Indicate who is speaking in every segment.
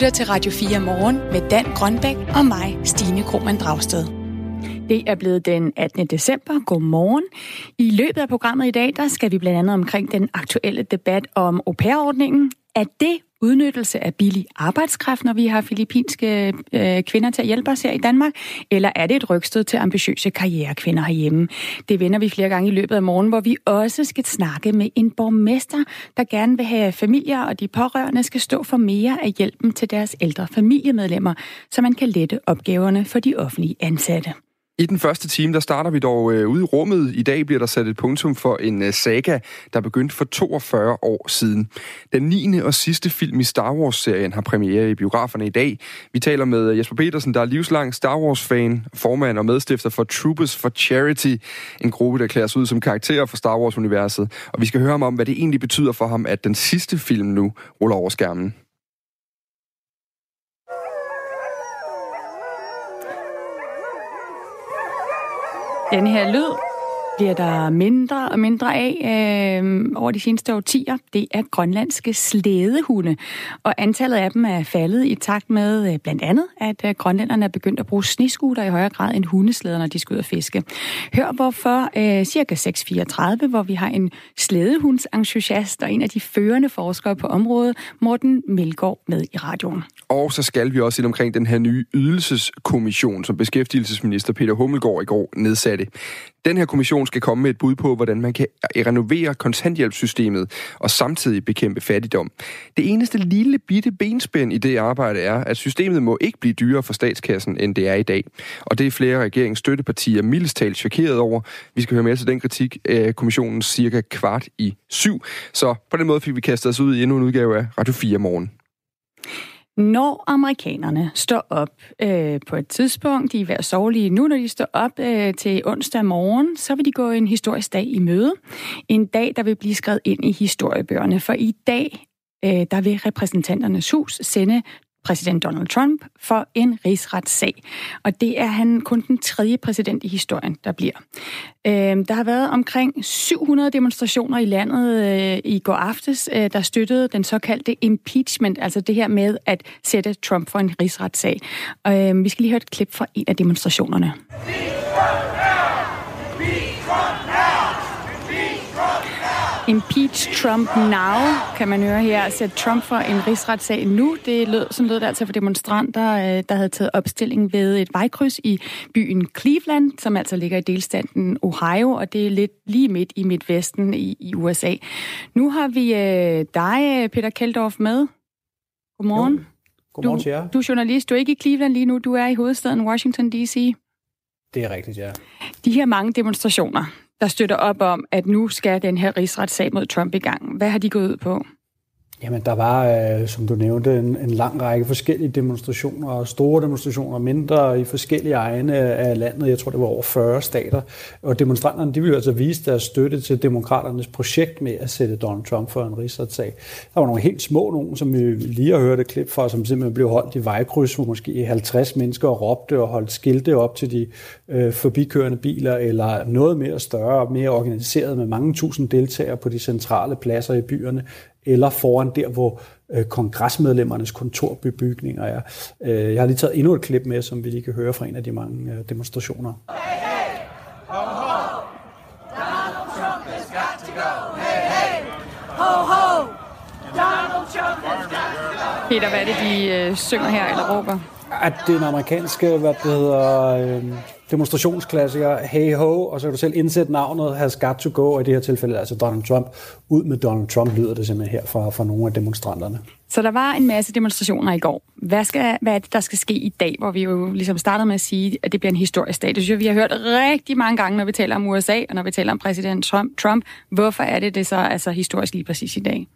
Speaker 1: lytter til Radio 4 morgen med Dan Grønbæk og mig, Stine Krohmann Dragsted. Det er blevet den 18. december. Godmorgen. I løbet af programmet i dag, der skal vi blandt andet omkring den aktuelle debat om au pair-ordningen. Er det udnyttelse af billig arbejdskraft, når vi har filippinske øh, kvinder til at hjælpe os her i Danmark? Eller er det et rygstød til ambitiøse karrierekvinder herhjemme? Det vender vi flere gange i løbet af morgen, hvor vi også skal snakke med en borgmester, der gerne vil have familier og de pårørende skal stå for mere af hjælpen til deres ældre familiemedlemmer, så man kan lette opgaverne for de offentlige ansatte.
Speaker 2: I den første time, der starter vi dog øh, ude i rummet. I dag bliver der sat et punktum for en øh, saga, der begyndte for 42 år siden. Den 9. og sidste film i Star Wars-serien har premiere i biograferne i dag. Vi taler med øh, Jesper Petersen, der er livslang Star Wars-fan, formand og medstifter for Troopers for Charity, en gruppe, der klæder sig ud som karakterer for Star Wars-universet. Og vi skal høre ham om, hvad det egentlig betyder for ham, at den sidste film nu ruller over skærmen.
Speaker 1: Den her lyd bliver der mindre og mindre af øh, over de seneste årtier. Det er grønlandske slædehunde, og antallet af dem er faldet i takt med øh, blandt andet, at øh, grønlænderne er begyndt at bruge sneskuter i højere grad end hundeslæder, når de skal ud og fiske. Hør hvorfor øh, cirka 6.34, hvor vi har en slædehundsentusiast og en af de førende forskere på området, Morten Melgaard, med i radioen.
Speaker 2: Og så skal vi også ind omkring den her nye ydelseskommission, som beskæftigelsesminister Peter Hummelgaard i går nedsatte. Den her kommission skal komme med et bud på, hvordan man kan renovere kontanthjælpssystemet og samtidig bekæmpe fattigdom. Det eneste lille bitte benspænd i det arbejde er, at systemet må ikke blive dyrere for statskassen, end det er i dag. Og det er flere regeringens støttepartier mildest talt chokeret over. Vi skal høre mere til den kritik af kommissionen cirka kvart i syv. Så på den måde fik vi kastet os ud i endnu en udgave af Radio 4 morgen.
Speaker 1: Når amerikanerne står op øh, på et tidspunkt, de er ved at sove lige nu, når de står op øh, til onsdag morgen, så vil de gå en historisk dag i møde. En dag, der vil blive skrevet ind i historiebøgerne. For i dag, øh, der vil repræsentanternes hus sende præsident Donald Trump for en rigsretssag. Og det er han kun den tredje præsident i historien, der bliver. Øh, der har været omkring 700 demonstrationer i landet øh, i går aftes, øh, der støttede den såkaldte impeachment, altså det her med at sætte Trump for en rigsretssag. Og øh, vi skal lige høre et klip fra en af demonstrationerne. Impeach Trump now, kan man høre her. Sæt Trump for en rigsretssag nu. Det lød, sådan lød det altså for demonstranter, øh, der havde taget opstilling ved et vejkryds i byen Cleveland, som altså ligger i delstaten Ohio, og det er lidt lige midt i midtvesten i, i USA. Nu har vi øh, dig, Peter Keldorf, med. Godmorgen. Jo.
Speaker 3: Godmorgen til jer.
Speaker 1: Du er journalist, du er ikke i Cleveland lige nu, du er i hovedstaden Washington D.C.
Speaker 3: Det er rigtigt, ja.
Speaker 1: De her mange demonstrationer, der støtter op om, at nu skal den her rigsretssag mod Trump i gang. Hvad har de gået ud på?
Speaker 3: Jamen, der var, øh, som du nævnte, en, en lang række forskellige demonstrationer, store demonstrationer, mindre i forskellige egne af landet. Jeg tror, det var over 40 stater. Og demonstranterne, de ville altså vise deres støtte til demokraternes projekt med at sætte Donald Trump for en rigsretssag. Der var nogle helt små nogen, som vi lige har hørt et klip fra, som simpelthen blev holdt i vejkryds, hvor måske 50 mennesker råbte og holdt skilte op til de øh, forbikørende biler, eller noget mere større og mere organiseret med mange tusind deltagere på de centrale pladser i byerne, eller foran der, hvor øh, kongresmedlemmernes kontorbebygninger er. Øh, jeg har lige taget endnu et klip med, som vi lige kan høre fra en af de mange øh, demonstrationer. Hey, hey! Ho, ho! Donald Trump has got to go! Hey, hey! Ho, ho!
Speaker 1: Donald Trump has got to go! Peter, hvad er det, de øh, synger her eller råber?
Speaker 3: At det er en amerikanske, hvad det hedder, øh, demonstrationsklassiker, hey ho, og så kan du selv indsætte navnet, has got to go, og i det her tilfælde altså Donald Trump. Ud med Donald Trump lyder det simpelthen her fra, fra nogle af demonstranterne.
Speaker 1: Så der var en masse demonstrationer i går. Hvad, skal, hvad er det, der skal ske i dag, hvor vi jo ligesom startede med at sige, at det bliver en historisk dag? Det synes jeg, vi har hørt rigtig mange gange, når vi taler om USA, og når vi taler om præsident Trump. Trump. Hvorfor er det det så altså historisk lige præcis i dag?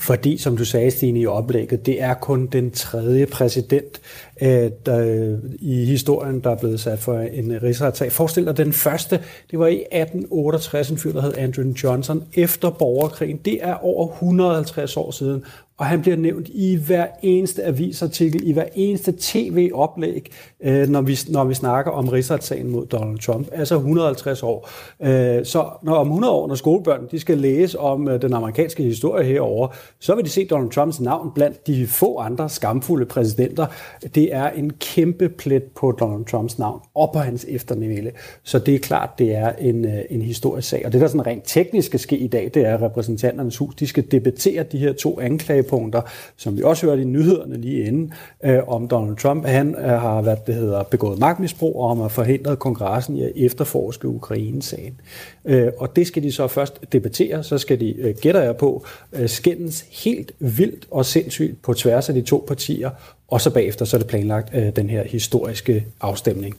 Speaker 3: Fordi, som du sagde, Stine, i oplægget, det er kun den tredje præsident øh, der, i historien, der er blevet sat for en rigsretssag. Forestil dig, den første, det var i 1868, en fyr, der hed Andrew Johnson, efter borgerkrigen. Det er over 150 år siden, og han bliver nævnt i hver eneste avisartikel, i hver eneste tv-oplæg, øh, når, vi, når vi snakker om rigsretssagen mod Donald Trump. Altså 150 år. Øh, så når om 100 år, når skolebørn de skal læse om øh, den amerikanske historie herover, så vil de se Donald Trumps navn blandt de få andre skamfulde præsidenter. Det er en kæmpe plet på Donald Trumps navn og på hans efternævle. Så det er klart, det er en, øh, en historisk sag. Og det, der sådan rent teknisk skal ske i dag, det er, at repræsentanternes hus de skal debattere de her to anklager talepunkter, som vi også hørte i nyhederne lige inden, øh, om Donald Trump. Han øh, har hvad det hedder, begået magtmisbrug og om forhindret kongressen i at efterforske Ukraine-sagen. Øh, og det skal de så først debattere, så skal de, øh, gætter jeg på, øh, skændes helt vildt og sindssygt på tværs af de to partier, og så bagefter så er det planlagt øh, den her historiske afstemning.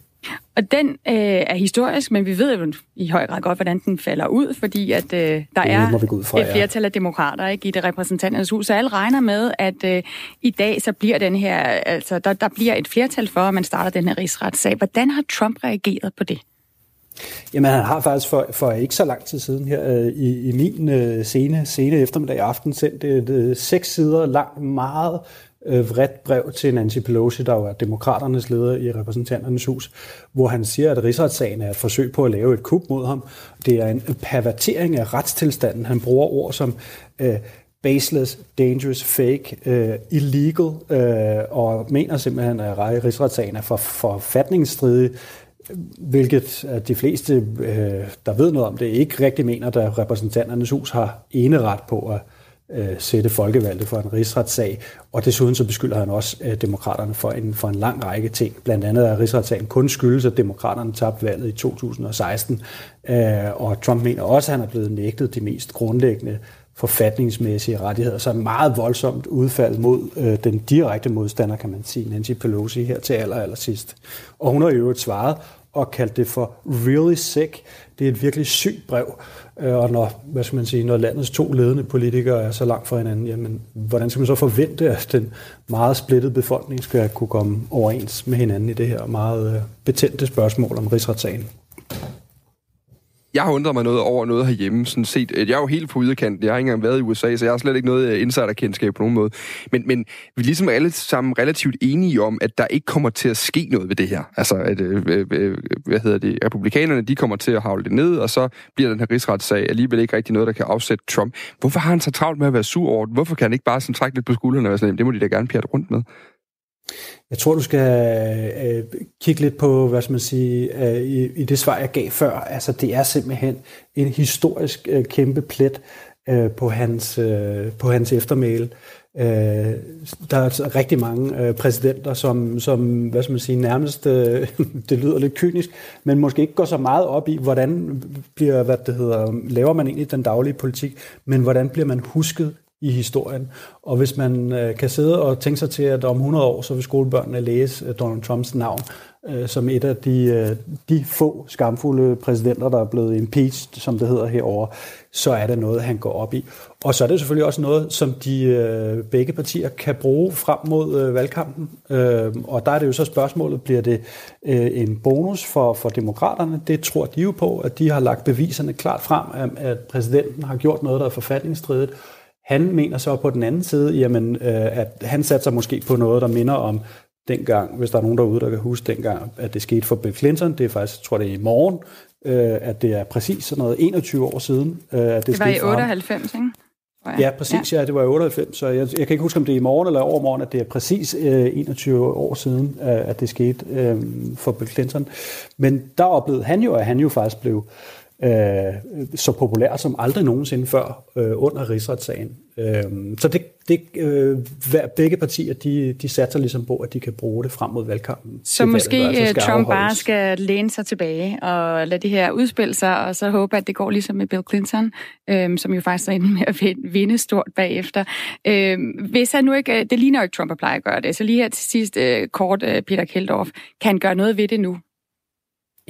Speaker 1: Og den øh, er historisk, men vi ved jo i høj grad godt, hvordan den falder ud, fordi at øh, der er fra, et flertal af demokrater ikke, i det repræsentanternes hus. Så alle regner med, at øh, i dag så bliver den her, altså der, der bliver et flertal for, at man starter den her rigsretssag. Hvordan har Trump reageret på det?
Speaker 3: Jamen, han har faktisk for, for ikke så lang tid siden her øh, i, i min øh, sene, sene eftermiddag aften sendt et øh, seks sider langt, meget øh, vredt brev til Nancy Pelosi, der jo er demokraternes leder i repræsentanternes hus, hvor han siger, at rigsretssagen er et forsøg på at lave et kup mod ham. Det er en pervertering af retstilstanden. Han bruger ord som øh, baseless, dangerous, fake, øh, illegal, øh, og mener simpelthen, at rigsretssagen er for forfatningsstridig, hvilket øh, de fleste, øh, der ved noget om det, ikke rigtig mener, at repræsentanternes hus har eneret på at øh, sætte folkevalgte for en rigsretssag, og desuden så beskylder han også øh, demokraterne for en, for en lang række ting. Blandt andet er rigsretssagen kun skyldes, at demokraterne tabte valget i 2016, øh, og Trump mener også, at han er blevet nægtet de mest grundlæggende forfatningsmæssige rettigheder. Så meget voldsomt udfald mod øh, den direkte modstander, kan man sige, Nancy Pelosi her til aller, aller sidst. Og hun har jo svaret og kaldte det for really sick. Det er et virkelig sygt brev, øh, og når, hvad skal man sige, når landets to ledende politikere er så langt fra hinanden, jamen, hvordan skal man så forvente, at den meget splittede befolkning skal kunne komme overens med hinanden i det her meget øh, betændte spørgsmål om rigsretssagen?
Speaker 2: Jeg har undret mig noget over noget herhjemme, sådan set. Øh, jeg er jo helt på yderkanten. Jeg har ikke engang været i USA, så jeg har slet ikke noget øh, insiderkendskab på nogen måde. Men, men vi er ligesom alle sammen relativt enige om, at der ikke kommer til at ske noget ved det her. Altså, at, øh, øh, øh, hvad hedder det, republikanerne, de kommer til at havle det ned, og så bliver den her rigsretssag alligevel ikke rigtig noget, der kan afsætte Trump. Hvorfor har han så travlt med at være sur over det? Hvorfor kan han ikke bare sådan trække lidt på skuldrene og være sådan, det må de da gerne pjat rundt med?
Speaker 3: Jeg tror, du skal øh, kigge lidt på, hvad skal man sige, øh, i, i det svar, jeg gav før. Altså, det er simpelthen en historisk øh, kæmpe plet øh, på, hans, øh, på hans eftermæle. Øh, der er altså rigtig mange øh, præsidenter, som, som, hvad skal man sige, nærmest, øh, det lyder lidt kynisk, men måske ikke går så meget op i, hvordan bliver, hvad det hedder, laver man egentlig den daglige politik, men hvordan bliver man husket i historien. Og hvis man øh, kan sidde og tænke sig til, at om 100 år, så vil skolebørnene læse øh, Donald Trumps navn øh, som et af de, øh, de få skamfulde præsidenter, der er blevet impeached, som det hedder herover, så er det noget, han går op i. Og så er det selvfølgelig også noget, som de øh, begge partier kan bruge frem mod øh, valgkampen. Øh, og der er det jo så spørgsmålet, bliver det øh, en bonus for, for demokraterne? Det tror de jo på, at de har lagt beviserne klart frem, at, at præsidenten har gjort noget, der er forfatningsstridigt, han mener så på den anden side, jamen, øh, at han satte sig måske på noget, der minder om dengang, hvis der er nogen derude, der kan huske dengang, at det skete for Bill Clinton. Det er faktisk, tror det er i morgen, øh, at det er præcis sådan noget 21 år siden.
Speaker 1: Øh, at det, det var i 98, ikke?
Speaker 3: Ja, præcis. Ja. ja, det var i 98. Så jeg, jeg kan ikke huske, om det er i morgen eller overmorgen, at det er præcis øh, 21 år siden, øh, at det skete øh, for Bill Clinton. Men der oplevede han jo, at han jo faktisk blev øh, så populær som aldrig nogensinde før øh, under rigsretssagen. Øh, så det, det øh, begge partier, de, de satser ligesom på, at de kan bruge det frem mod valgkampen.
Speaker 1: Så måske valget, altså Trump afholdes. bare skal læne sig tilbage og lade det her udspille sig, og så håbe, at det går ligesom med Bill Clinton, øh, som jo faktisk er inde med at vinde stort bagefter. Øh, hvis han nu ikke, det ligner jo ikke Trump at pleje at gøre det, så lige her til sidst øh, kort, øh, Peter Keldorf, kan han gøre noget ved det nu?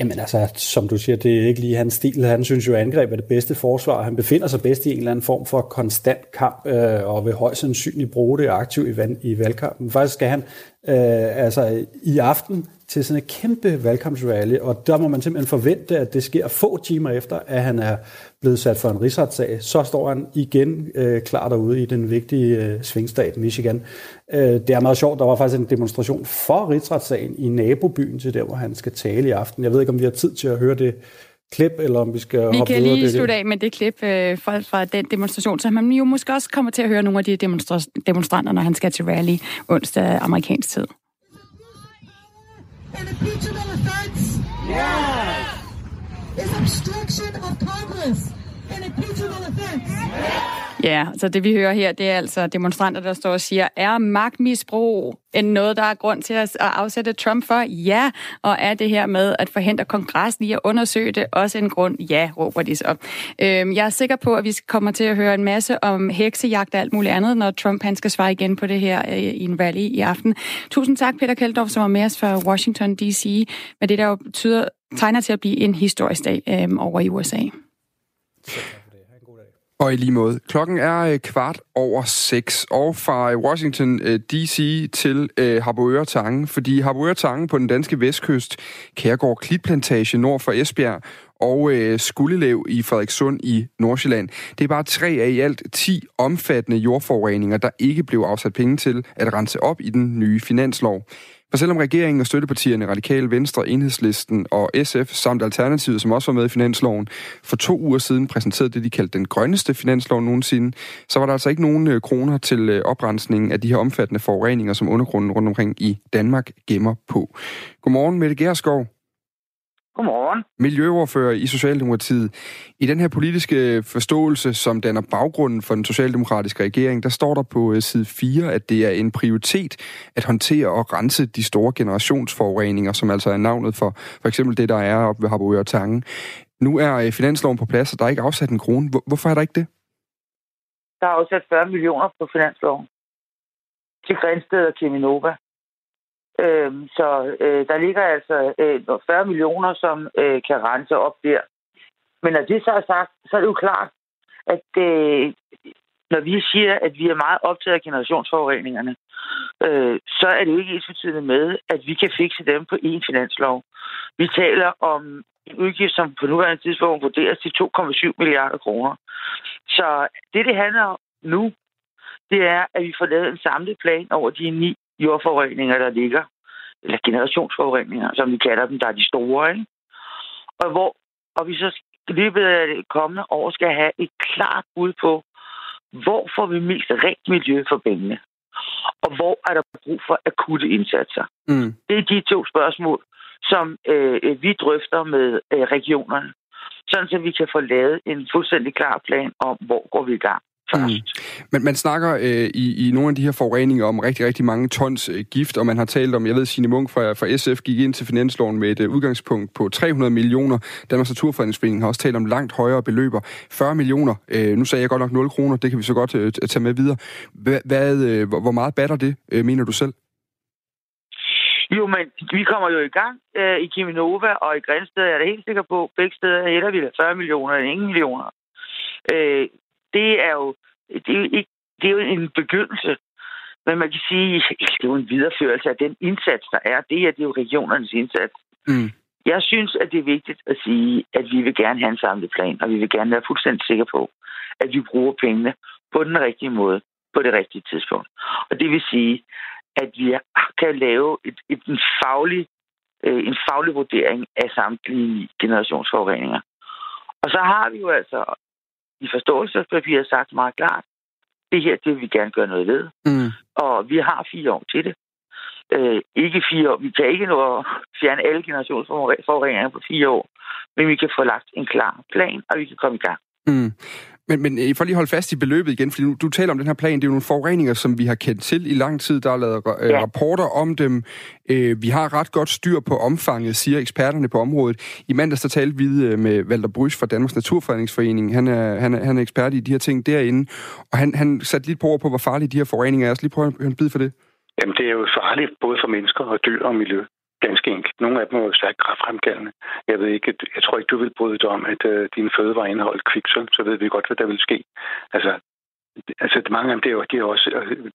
Speaker 3: Jamen altså, som du siger, det er ikke lige hans stil. Han synes jo, at angreb er det bedste forsvar. Han befinder sig bedst i en eller anden form for konstant kamp, øh, og vil højst sandsynligt bruge det aktivt i, i valgkampen. Faktisk skal han øh, altså i aften til sådan et kæmpe valgkampsrally, og der må man simpelthen forvente, at det sker få timer efter, at han er blevet sat for en rigsretssag. Så står han igen øh, klar derude i den vigtige øh, svingstat Michigan. Øh, det er meget sjovt, der var faktisk en demonstration for rigsretssagen i nabobyen til der, hvor han skal tale i aften. Jeg ved ikke, om vi har tid til at høre det klip, eller om vi skal
Speaker 1: vi
Speaker 3: hoppe
Speaker 1: kan lige
Speaker 3: Det-
Speaker 1: slutte af med det klip øh, fra, fra den demonstration, så man jo måske også kommer til at høre nogle af de demonstra- demonstranter, når han skal til rally onsdag amerikansk tid.
Speaker 4: An impeachable offense? Yes. Is obstruction of Congress an impeachable offense?
Speaker 1: Ja, så det vi hører her, det er altså demonstranter, der står og siger, er magtmisbrug end noget, der er grund til at afsætte Trump for? Ja, og er det her med at forhindre kongressen i at undersøge det også en grund? Ja, råber de så. Øhm, jeg er sikker på, at vi kommer til at høre en masse om heksejagt og alt muligt andet, når Trump han skal svare igen på det her øh, i en rally i aften. Tusind tak, Peter Keldorf, som var med os fra Washington D.C., med det der jo betyder, tegner til at blive en historisk dag øhm, over i USA.
Speaker 2: Og i lige måde. Klokken er øh, kvart over seks, og fra øh, Washington øh, D.C. til øh, Harboøre Tange, fordi Harboøre Tange på den danske vestkyst, Kærgård Klitplantage nord for Esbjerg og øh, Skuldelev i Frederikssund i Nordsjælland. Det er bare tre af i alt 10 omfattende jordforureninger, der ikke blev afsat penge til at rense op i den nye finanslov. For selvom regeringen og støttepartierne Radikale Venstre, Enhedslisten og SF samt Alternativet, som også var med i finansloven, for to uger siden præsenterede det, de kaldte den grønneste finanslov nogensinde, så var der altså ikke nogen øh, kroner til øh, oprensningen af de her omfattende forureninger, som undergrunden rundt omkring i Danmark gemmer på. Godmorgen, Mette Gerskov.
Speaker 5: Godmorgen.
Speaker 2: miljøordfører i Socialdemokratiet. I den her politiske forståelse, som danner baggrunden for den socialdemokratiske regering, der står der på øh, side 4, at det er en prioritet at håndtere og rense de store generationsforureninger, som altså er navnet for for eksempel det, der er oppe ved Harboøre Tange. Nu er øh, finansloven på plads, og der er ikke afsat en krone. Hvor- Hvorfor er der ikke det?
Speaker 5: Der er afsat 40 millioner på finansloven til Grænsted og Cheminova. Øh, så øh, der ligger altså øh, 40 millioner, som øh, kan rense op der. Men når det så er sagt, så er det jo klart, at øh, når vi siger, at vi er meget optaget af generationsforureningerne, øh, så er det jo ikke ensbetydende med, at vi kan fikse dem på én finanslov. Vi taler om en udgift, som på nuværende tidspunkt vurderes til 2,7 milliarder kroner. Så det, det handler om nu, det er, at vi får lavet en samlet plan over de ni jordforureninger, der ligger. Eller generationsforureninger, som vi kalder dem, der er de store. Ikke? Og, hvor, og vi så i løbet af det kommende år skal have et klart bud på, hvor får vi mest rent miljø for pengene? Og hvor er der brug for akutte indsatser?
Speaker 2: Mm.
Speaker 5: Det er de to spørgsmål, som øh, vi drøfter med øh, regionerne, sådan så vi kan få lavet en fuldstændig klar plan om, hvor går vi i gang først. Mm.
Speaker 2: Men man snakker øh, i, i nogle af de her forureninger om rigtig, rigtig mange tons øh, gift, og man har talt om, jeg ved, Signe Munk fra, fra SF gik ind til finansloven med et øh, udgangspunkt på 300 millioner. Danmarks Naturfredningsforening har også talt om langt højere beløber. 40 millioner. Øh, nu sagde jeg godt nok 0 kroner, det kan vi så godt øh, tage med videre. Hvad, øh, hvor meget batter det, øh, mener du selv?
Speaker 5: Jo, men vi kommer jo i gang øh, i Kiminova og i Grænsted, jeg er da helt sikker på, begge steder hætter vi da 40 millioner end ingen millioner. Øh, det er jo det er jo, ikke, det er jo en begyndelse. Men man kan sige, det er jo en videreførelse af den indsats, der er. Det er, det er jo regionernes indsats.
Speaker 2: Mm.
Speaker 5: Jeg synes, at det er vigtigt at sige, at vi vil gerne have en samlet plan, og vi vil gerne være fuldstændig sikre på, at vi bruger pengene på den rigtige måde, på det rigtige tidspunkt. Og det vil sige, at vi kan lave et, et, en, faglig, øh, en faglig vurdering af samtlige generationsforureninger. Og så har vi jo altså i forståelsespapiret sagt meget klart, det her, det vil vi gerne gøre noget ved.
Speaker 2: Mm.
Speaker 5: Og vi har fire år til det. Øh, ikke fire år. Vi kan ikke nå at fjerne alle generationsforureninger på fire år. Men vi kan få lagt en klar plan, og vi kan komme i gang.
Speaker 2: Mm. Men, men øh, for lige holde fast i beløbet igen, fordi du, du taler om den her plan, det er jo nogle forureninger, som vi har kendt til i lang tid. Der er lavet øh,
Speaker 5: Ja.
Speaker 2: rapporter om dem. Øh, vi har ret godt styr på omfanget, siger eksperterne på området. I mandags der talte vi med Walter Brys fra Danmarks Naturfredningsforening. Han er, han, er, han er ekspert i de her ting derinde, og han, han satte lidt på ord på, hvor farlige de her forureninger er. Så lige prøve at høre en bid for det.
Speaker 6: Jamen, det er jo farligt både for mennesker og dyr og miljø. Ganske enkelt. Nogle af dem er jo stærkt kraftfremkaldende. Jeg ved ikke, jeg tror ikke, du vil bryde dig om, at øh, dine fødevarer indeholdt kviksøl, så ved vi godt, hvad der vil ske. Altså, altså mange af dem, det er jo, det er også,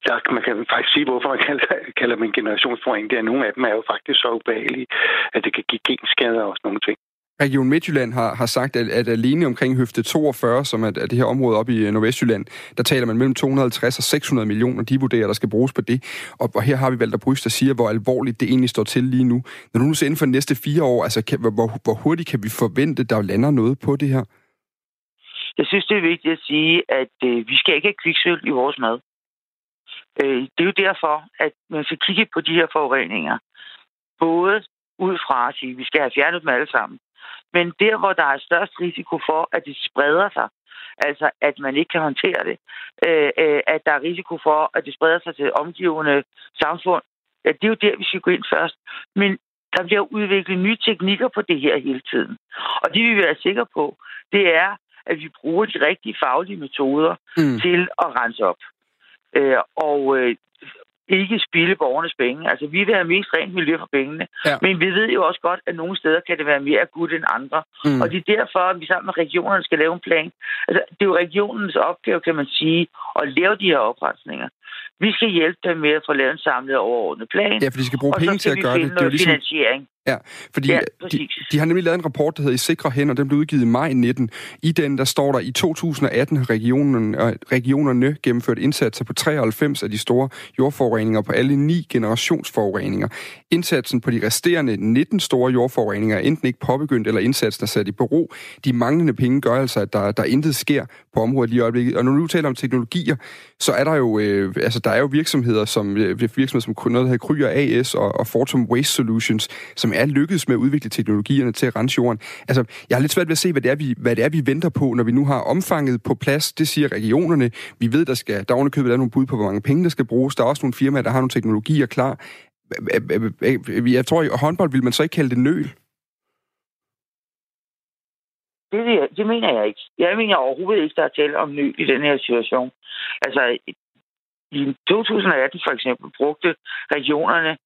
Speaker 6: der, man kan faktisk sige, hvorfor man kalder, kalder dem en generationsforurening. Det er, nogle af dem er jo faktisk så ubehagelige, at det kan give genskader og sådan nogle ting.
Speaker 2: Region Midtjylland har, har sagt, at, at alene omkring høfte 42, som er, er det her område oppe i øh, Nordvestjylland, der taler man mellem 250 og 600 millioner, de vurderer, der skal bruges på det. Og, og her har vi valgt at bryste og siger, hvor alvorligt det egentlig står til lige nu. Når du nu ser inden for de næste fire år, altså, kan, hvor, hvor hurtigt kan vi forvente, der lander noget på det her?
Speaker 5: Jeg synes, det er vigtigt at sige, at øh, vi skal ikke have kviksøl i vores mad. Øh, det er jo derfor, at man skal kigge på de her forureninger. Både ud fra at sige, at vi skal have fjernet dem alle sammen. Men der, hvor der er størst risiko for, at det spreder sig, altså at man ikke kan håndtere det, øh, øh, at der er risiko for, at det spreder sig til omgivende samfund, ja, det er jo der, vi skal gå ind først. Men der bliver udviklet nye teknikker på det her hele tiden. Og det vi vil være sikre på, det er, at vi bruger de rigtige faglige metoder mm. til at rense op. Øh, og øh, ikke spille borgernes penge. Altså, vi vil have mest rent miljø for pengene. Ja. Men vi ved jo også godt, at nogle steder kan det være mere akut end andre. Mm. Og det er derfor, at vi sammen med regionerne skal lave en plan. Altså, det er jo regionens opgave, kan man sige, at lave de her oprensninger. Vi skal hjælpe dem med at få lavet en samlet overordnet plan.
Speaker 2: Ja, for de skal bruge penge til at gøre det. Det er jo
Speaker 5: ligesom... finansiering.
Speaker 2: Ja, fordi ja, de, de har nemlig lavet en rapport, der hedder I Sikre Hænder, den blev udgivet i maj 19. I den, der står der, i 2018 har regionen, øh, regionerne gennemført indsatser på 93 af de store jordforureninger på alle ni generationsforureninger. Indsatsen på de resterende 19 store jordforureninger er enten ikke påbegyndt, eller indsatsen er sat i bero. De manglende penge gør altså, at der, der intet sker på området lige i øjeblikket. Og når du nu taler om teknologier, så er der jo, øh, altså, der er jo virksomheder, som, øh, virksomheder som noget, der hedder Kryer AS og, og Fortum Waste Solutions, som er lykkedes med at udvikle teknologierne til at rense jorden. Altså, jeg har lidt svært ved at se, hvad det, er, vi, hvad det er, vi venter på, når vi nu har omfanget på plads. Det siger regionerne. Vi ved, der skal der er købet nogle bud på, hvor mange penge der skal bruges. Der er også nogle firmaer, der har nogle teknologier klar. Jeg tror, i håndbold vil man så ikke kalde det nøl.
Speaker 5: Det, det, det mener jeg ikke. Jeg mener overhovedet ikke, der er tale om nøl i den her situation. Altså, i 2018 for eksempel brugte regionerne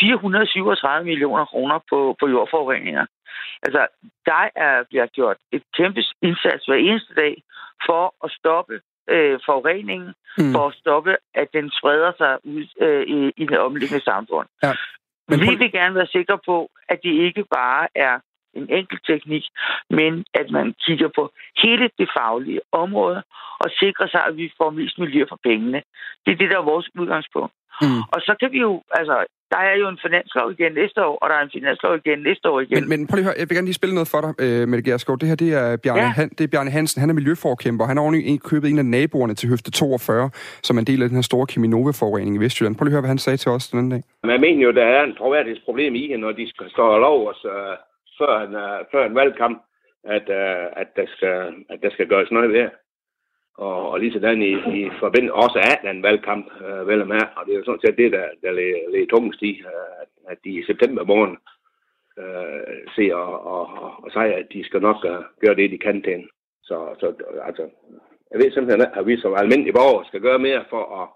Speaker 5: 437 millioner kroner på, på jordforureninger. Altså, der er, bliver gjort et kæmpe indsats hver eneste dag for at stoppe øh, forureningen, mm. for at stoppe, at den spreder sig ud øh, i, i det omliggende samfund. Ja. Men Vi vil gerne være sikre på, at det ikke bare er en enkelt teknik, men at man kigger på hele det faglige område og sikrer sig, at vi får mest miljø for pengene. Det er det, der er vores udgangspunkt. Mm. Og så kan vi jo, altså, der er jo en finanslov igen næste år, og der er en finanslov igen næste år igen.
Speaker 2: Men, men prøv lige at høre, jeg vil gerne lige spille noget for dig, øh, Mette Gerskov. Det her, det er, Bjarne, ja. Han, det er Bjarne Hansen, han er miljøforkæmper. Han har ordentligt købet en af naboerne til Høfte 42, som er en del af den her store Cheminova-forurening i Vestjylland. Prøv lige at høre, hvad han sagde til os den anden dag.
Speaker 7: Man mener jo, der er en troværdighedsproblem i, når de skal stå og love os uh, før, en, uh, øh, før en valgkamp, at, uh, at, der skal, at der skal gøres noget ved og, og lige sådan i, i forbindelse også af den valgkamp, øh, vel og med. Og det er jo sådan set det, der, der ligger tungest i, øh, at de i september morgen øh, ser og, og, og, og siger, at de skal nok uh, gøre det, de kan til en. Så, så altså, jeg ved simpelthen, at vi som almindelige borgere skal gøre mere for at,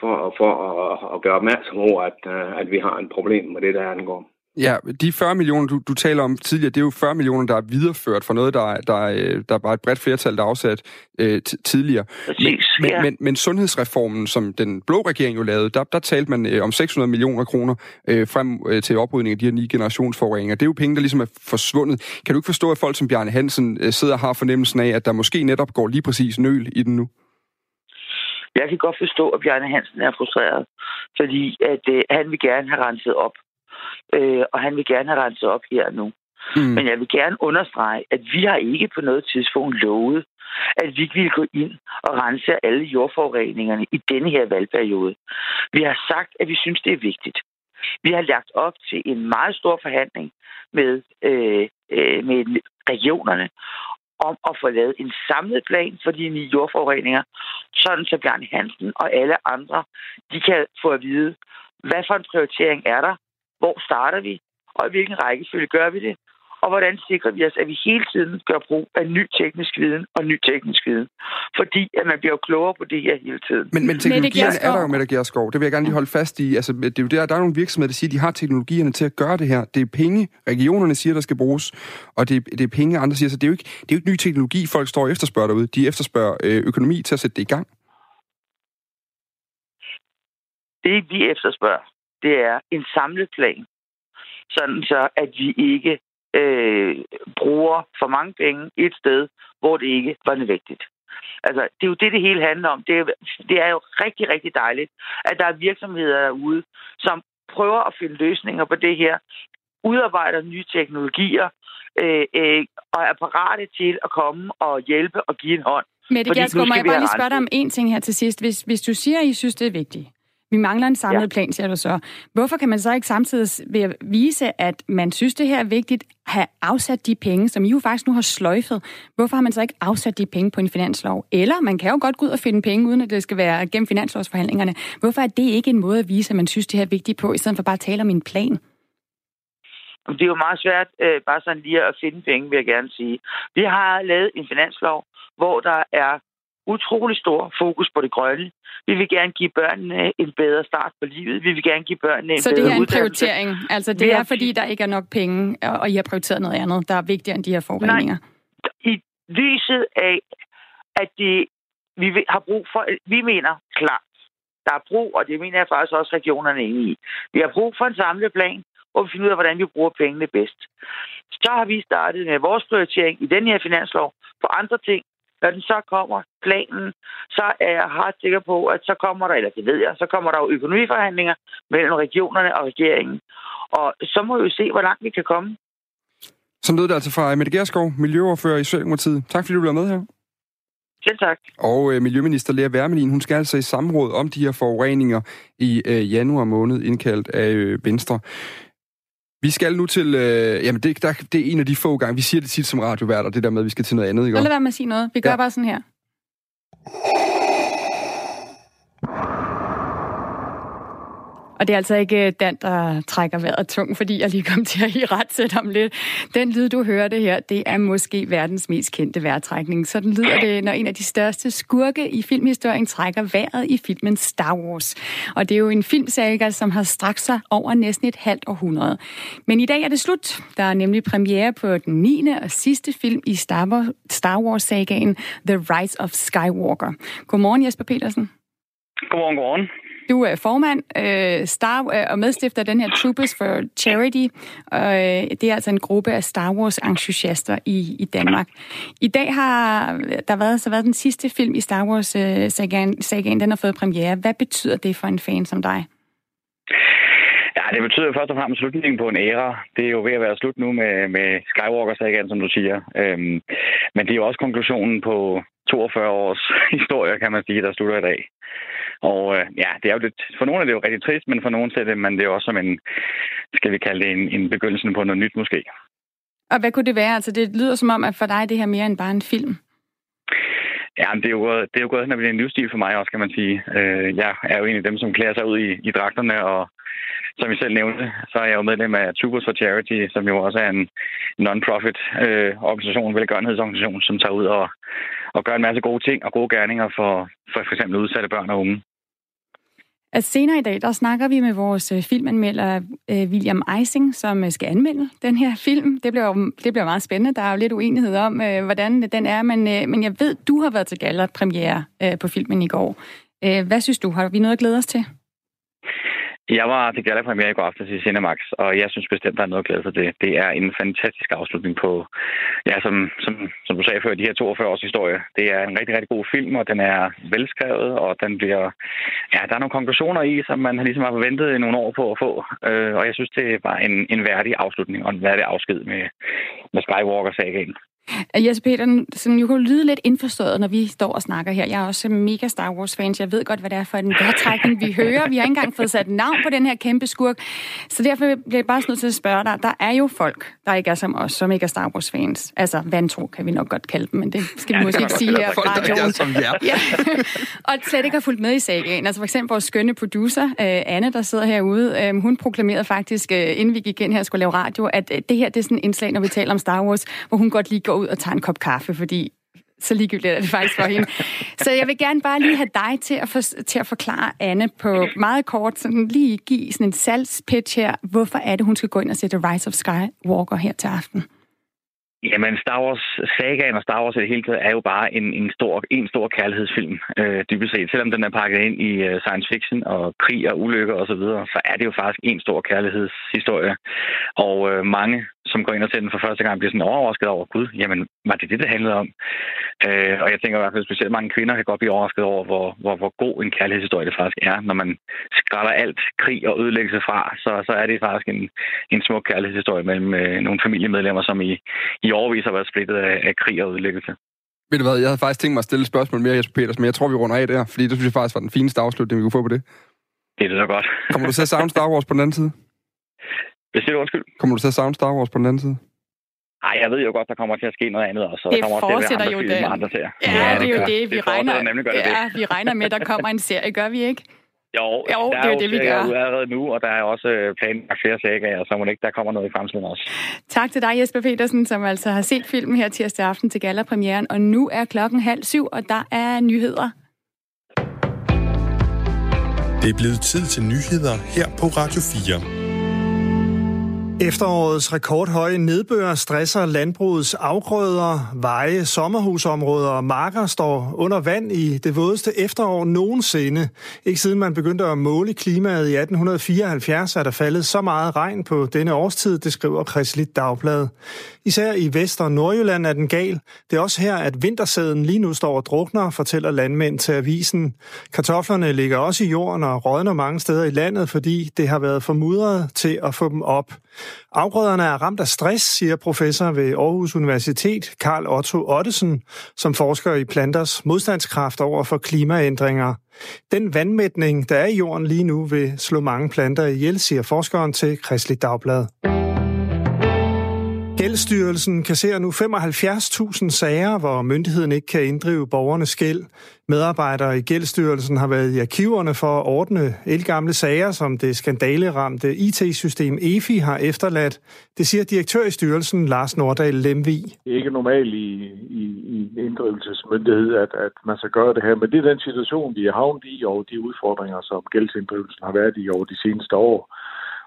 Speaker 7: for, for at, at gøre opmærksom over, at, at vi har en problem med det, der angår.
Speaker 2: Ja, de 40 millioner, du, du taler om tidligere, det er jo 40 millioner, der er videreført for noget, der, der, øh, der var et bredt flertal, der er afsat øh, tidligere.
Speaker 5: Præcis,
Speaker 2: men, ja. men, men sundhedsreformen, som den blå regering jo lavede, der, der talte man øh, om 600 millioner kroner øh, frem øh, til oprydning af de her ni generationsforureninger. Det er jo penge, der ligesom er forsvundet. Kan du ikke forstå, at folk som Bjarne Hansen øh, sidder og har fornemmelsen af, at der måske netop går lige præcis nøl i den nu?
Speaker 5: Jeg kan godt forstå, at Bjarne Hansen er frustreret, fordi at øh, han vil gerne have renset op øh, og han vil gerne have renset op her nu. Mm. Men jeg vil gerne understrege, at vi har ikke på noget tidspunkt lovet, at vi ikke vil gå ind og rense alle jordforureningerne i denne her valgperiode. Vi har sagt, at vi synes, det er vigtigt. Vi har lagt op til en meget stor forhandling med, øh, øh, med regionerne om at få lavet en samlet plan for de nye jordforureninger, sådan så Bjarne Hansen og alle andre, de kan få at vide, hvad for en prioritering er der, hvor starter vi, og i hvilken rækkefølge gør vi det, og hvordan sikrer vi os, at vi hele tiden gør brug af ny teknisk viden og ny teknisk viden. Fordi at man bliver jo klogere på det her hele tiden.
Speaker 2: Men, men teknologierne er der jo, Mette Gerskov. Det vil jeg gerne lige holde fast i. Altså, det er jo der, der er nogle virksomheder, der siger, at de har teknologierne til at gøre det her. Det er penge, regionerne siger, der skal bruges, og det, det er penge, andre siger. Så det er, jo ikke, det er jo ikke ny teknologi, folk står og efterspørger derude. De efterspørger øh, økonomi til at sætte det i gang.
Speaker 5: Det, vi efterspørger, det er en samlet plan, sådan så, at vi ikke øh, bruger for mange penge et sted, hvor det ikke var nødvendigt. Altså, det er jo det, det hele handler om. Det er, det er jo rigtig, rigtig dejligt, at der er virksomheder derude, som prøver at finde løsninger på det her, udarbejder nye teknologier, øh, øh, og er parate til at komme og hjælpe og give en hånd.
Speaker 1: Mette Gerskov, må jeg bare lige spørge dig om en ting her til sidst. Hvis, hvis du siger, at I synes, det er vigtigt, vi mangler en samlet ja. plan, siger du så. Hvorfor kan man så ikke samtidig ved at vise, at man synes, det her er vigtigt, have afsat de penge, som I jo faktisk nu har sløjfet? Hvorfor har man så ikke afsat de penge på en finanslov? Eller man kan jo godt gå ud og finde penge, uden at det skal være gennem finanslovsforhandlingerne. Hvorfor er det ikke en måde at vise, at man synes, det her er vigtigt på, i stedet for bare at tale om en plan?
Speaker 5: Det er jo meget svært øh, bare sådan lige at finde penge, vil jeg gerne sige. Vi har lavet en finanslov, hvor der er utrolig stor fokus på det grønne. Vi vil gerne give børnene en bedre start på livet. Vi vil gerne give børnene en
Speaker 1: Så
Speaker 5: bedre
Speaker 1: det er en
Speaker 5: uddannelse.
Speaker 1: prioritering? Altså det er, fordi der ikke er nok penge, og I har prioriteret noget andet, der er vigtigere end de her forureninger?
Speaker 5: I lyset af, at det, vi har brug for... Vi mener klart, der er brug, og det mener jeg faktisk også regionerne er enige i. Vi har brug for en samlet plan, hvor vi finder ud af, hvordan vi bruger pengene bedst. Så har vi startet med vores prioritering i den her finanslov på andre ting. Når den så kommer, planen, så er jeg ret sikker på, at så kommer der, eller det ved jeg, så kommer der jo økonomiforhandlinger mellem regionerne og regeringen. Og så må vi jo se, hvor langt vi kan komme.
Speaker 2: Som lød det altså fra Mette Gerskov, miljøoverfører i Socialdemokratiet. Tak fordi du blev med her.
Speaker 5: Selv tak.
Speaker 2: Og øh, Miljøminister Lea Wermelin, hun skal altså i samråd om de her forureninger i øh, januar måned, indkaldt af øh, Venstre. Vi skal nu til, øh, jamen det, der, det er en af de få gange, vi siger det tit som radioværter, det der med, at vi skal til noget andet, ikke?
Speaker 1: Så lad være med at sige noget. Vi gør
Speaker 2: Ja.
Speaker 1: bare sådan her. Og det er altså ikke øh, Dan, der trækker vejret tung, fordi jeg lige kom til at i ret om lidt. Den lyd, du hørte her, det er måske verdens mest kendte vejrtrækning. Sådan lyder det, når en af de største skurke i filmhistorien trækker vejret i filmen Star Wars. Og det er jo en filmsaga, som har strakt sig over næsten et halvt århundrede. Men i dag er det slut. Der er nemlig premiere på den 9. og sidste film i Star Star Wars-sagaen The Rise of Skywalker. Godmorgen, Jesper Petersen.
Speaker 8: Godmorgen, godmorgen.
Speaker 1: Du er formand øh, Star, øh, og medstifter af den her Troopers for Charity. Og, øh, det er altså en gruppe af Star Wars-entusiaster i, i Danmark. I dag har der været, så været den sidste film i Star Wars-sagaen. Øh, sagaen, den har fået premiere. Hvad betyder det for en fan som dig?
Speaker 8: Ja, det betyder først og fremmest slutningen på en æra. Det er jo ved at være slut nu med, med Skywalker-sagaen, som du siger. Øhm, men det er jo også konklusionen på 42 års historie, kan man sige, der slutter i dag. Og øh, ja, det er jo lidt, for nogle er det jo rigtig trist, men for nogle ser det, men det er også som en, skal vi kalde det, en, en begyndelsen på noget nyt måske.
Speaker 1: Og hvad kunne det være? Altså, det lyder som om, at for dig det her mere end bare en film.
Speaker 8: Ja, men det er jo det er jo gået hen og blevet en livsstil for mig også, kan man sige. Øh, jeg er jo en af dem, som klæder sig ud i, i dragterne, og som jeg selv nævnte, så er jeg jo medlem af Troopers for Charity, som jo også er en non-profit øh, organisation, velgørenhedsorganisation, som tager ud og, og gøre en masse gode ting og gode gerninger for for, for eksempel udsatte børn og unge.
Speaker 1: Altså, senere i dag, der snakker vi med vores øh, filmanmelder øh, William Eising, som øh, skal anmelde den her film. Det bliver, jo- det bliver meget spændende. Der er jo lidt uenighed om, hvordan den er, men, men jeg ved, du har været til gala-premiere på filmen i går. Hvad synes du? Har vi noget at glæde os til?
Speaker 8: Jeg var til gala i går aftes i Cinemax, og jeg synes bestemt, der er noget at glæde sig til. Det er en fantastisk afslutning på, ja, som, som, som du sagde før, de her 42 års historie. Det er en rigtig, rigtig god film, og den er velskrevet, og den bliver, ja, der er nogle konklusioner i, som man ligesom har forventet i nogle år på at få. Øh, og jeg synes, det var en, en værdig afslutning og en værdig afsked med, med Skywalker-sagaen.
Speaker 1: Jes Peter, som jo kan lyde lidt indforstået, når vi står og snakker her. Jeg er også mega Star Wars-fan, jeg ved godt, hvad det er for en vejrtrækning, vi hører. Vi har ikke engang fået sat navn på den her kæmpe skurk. Så derfor bliver jeg bare nødt til at spørge dig. Der er jo folk, der ikke er som os, som ikke er Star Wars-fans. Altså, vantro kan vi nok godt kalde dem, men det skal vi ja, måske ikke sige her på radioen.
Speaker 2: Som jer. ja.
Speaker 1: og slet ikke har fulgt med i sagen. Altså for eksempel vores skønne producer, uh, Anne, der sidder herude, uh, hun proklamerede faktisk, uh, inden vi gik ind her og skulle lave radio, at det her det er sådan en indslag, når vi taler om Star Wars, hvor hun godt lige går ud og tager en kop kaffe, fordi så ligegyldigt er det faktisk for hende. Så jeg vil gerne bare lige have dig til at, for, til at forklare Anne på meget kort, sådan lige give sådan en salgspitch her. Hvorfor er det, hun skal gå ind og sætte Rise of Skywalker her til aften?
Speaker 8: Jamen, Star Wars sagaen og Star Wars i det hele taget er jo bare en, en, stor, en stor kærlighedsfilm, øh, dybest set. Selvom den er pakket ind i uh, science fiction og krig og ulykker osv., så, videre, så er det jo faktisk en stor kærlighedshistorie. Og øh, mange som går ind og ser den for første gang, bliver sådan overrasket over, gud, jamen, var det det, det handlede om? Øh, og jeg tænker i hvert fald, specielt mange kvinder kan godt blive overrasket over, hvor, hvor, hvor god en kærlighedshistorie det faktisk er. Når man skræller alt krig og ødelæggelse fra, så, så er det faktisk en, en smuk kærlighedshistorie mellem øh, nogle familiemedlemmer, som i, i overvis har været splittet af, af krig og ødelæggelse.
Speaker 2: Ved du hvad, jeg havde faktisk tænkt mig at stille et spørgsmål mere, Jesper Peters, men jeg tror, vi runder af der, fordi det synes jeg faktisk var den fineste afslutning, vi kunne få på det.
Speaker 8: Det er da godt.
Speaker 2: Kommer du til at savne Star Wars på den anden side?
Speaker 8: Hvad siger du undskyld?
Speaker 2: Kommer du til at savne Star Wars på den anden side?
Speaker 8: Nej, jeg ved jo godt, der kommer til at ske noget andet også.
Speaker 1: Det
Speaker 8: der kommer
Speaker 1: fortsætter
Speaker 8: til
Speaker 1: at være
Speaker 8: jo
Speaker 1: det.
Speaker 8: Andre serier.
Speaker 1: Ja, ja, det er jo det. Vi,
Speaker 8: det
Speaker 1: regner,
Speaker 8: ja,
Speaker 1: det. vi regner med, at der kommer en serie, gør vi ikke?
Speaker 8: Jo,
Speaker 1: jo
Speaker 8: der
Speaker 1: det er
Speaker 8: jo
Speaker 1: det, vi gør.
Speaker 8: allerede nu, og der er også øh, planlagt flere sager, så må det ikke, der kommer noget i fremtiden også.
Speaker 1: Tak til dig, Jesper Petersen, som altså har set filmen her tirsdag aften til gallerpremieren, og nu er klokken halv syv, og der er nyheder.
Speaker 9: Det er blevet tid til nyheder her på Radio 4.
Speaker 10: Efterårets rekordhøje nedbør stresser landbrugets afgrøder, veje, sommerhusområder og marker står under vand i det vådeste efterår nogensinde. Ikke siden man begyndte at måle klimaet i 1874 er der faldet så meget regn på denne årstid, det skriver Kristeligt Dagblad. Især i Vest- og Nordjylland er den gal. Det er også her, at vintersæden lige nu står og drukner, fortæller landmænd til avisen. Kartoflerne ligger også i jorden og rådner mange steder i landet, fordi det har været formudret til at få dem op. Afgrøderne er ramt af stress, siger professor ved Aarhus Universitet, Karl Otto Ottesen, som forsker i planters modstandskraft over for klimaændringer. Den vandmætning, der er i jorden lige nu, vil slå mange planter ihjel, siger forskeren til Kristelig Dagblad. Gældsstyrelsen kasserer nu 75.000 sager, hvor myndigheden ikke kan inddrive borgernes gæld. Medarbejdere i Gældsstyrelsen har været i arkiverne for at ordne elgamle sager, som det skandaleramte IT-system EFI har efterladt. Det siger direktør i styrelsen, Lars Nordahl Lemvi.
Speaker 11: Det er ikke normalt i, i, i en inddrivelsesmyndighed, at, at man skal gøre det her, men det er den situation, vi er havnet i, og de udfordringer, som gældsinddrivelsen har været i over de seneste år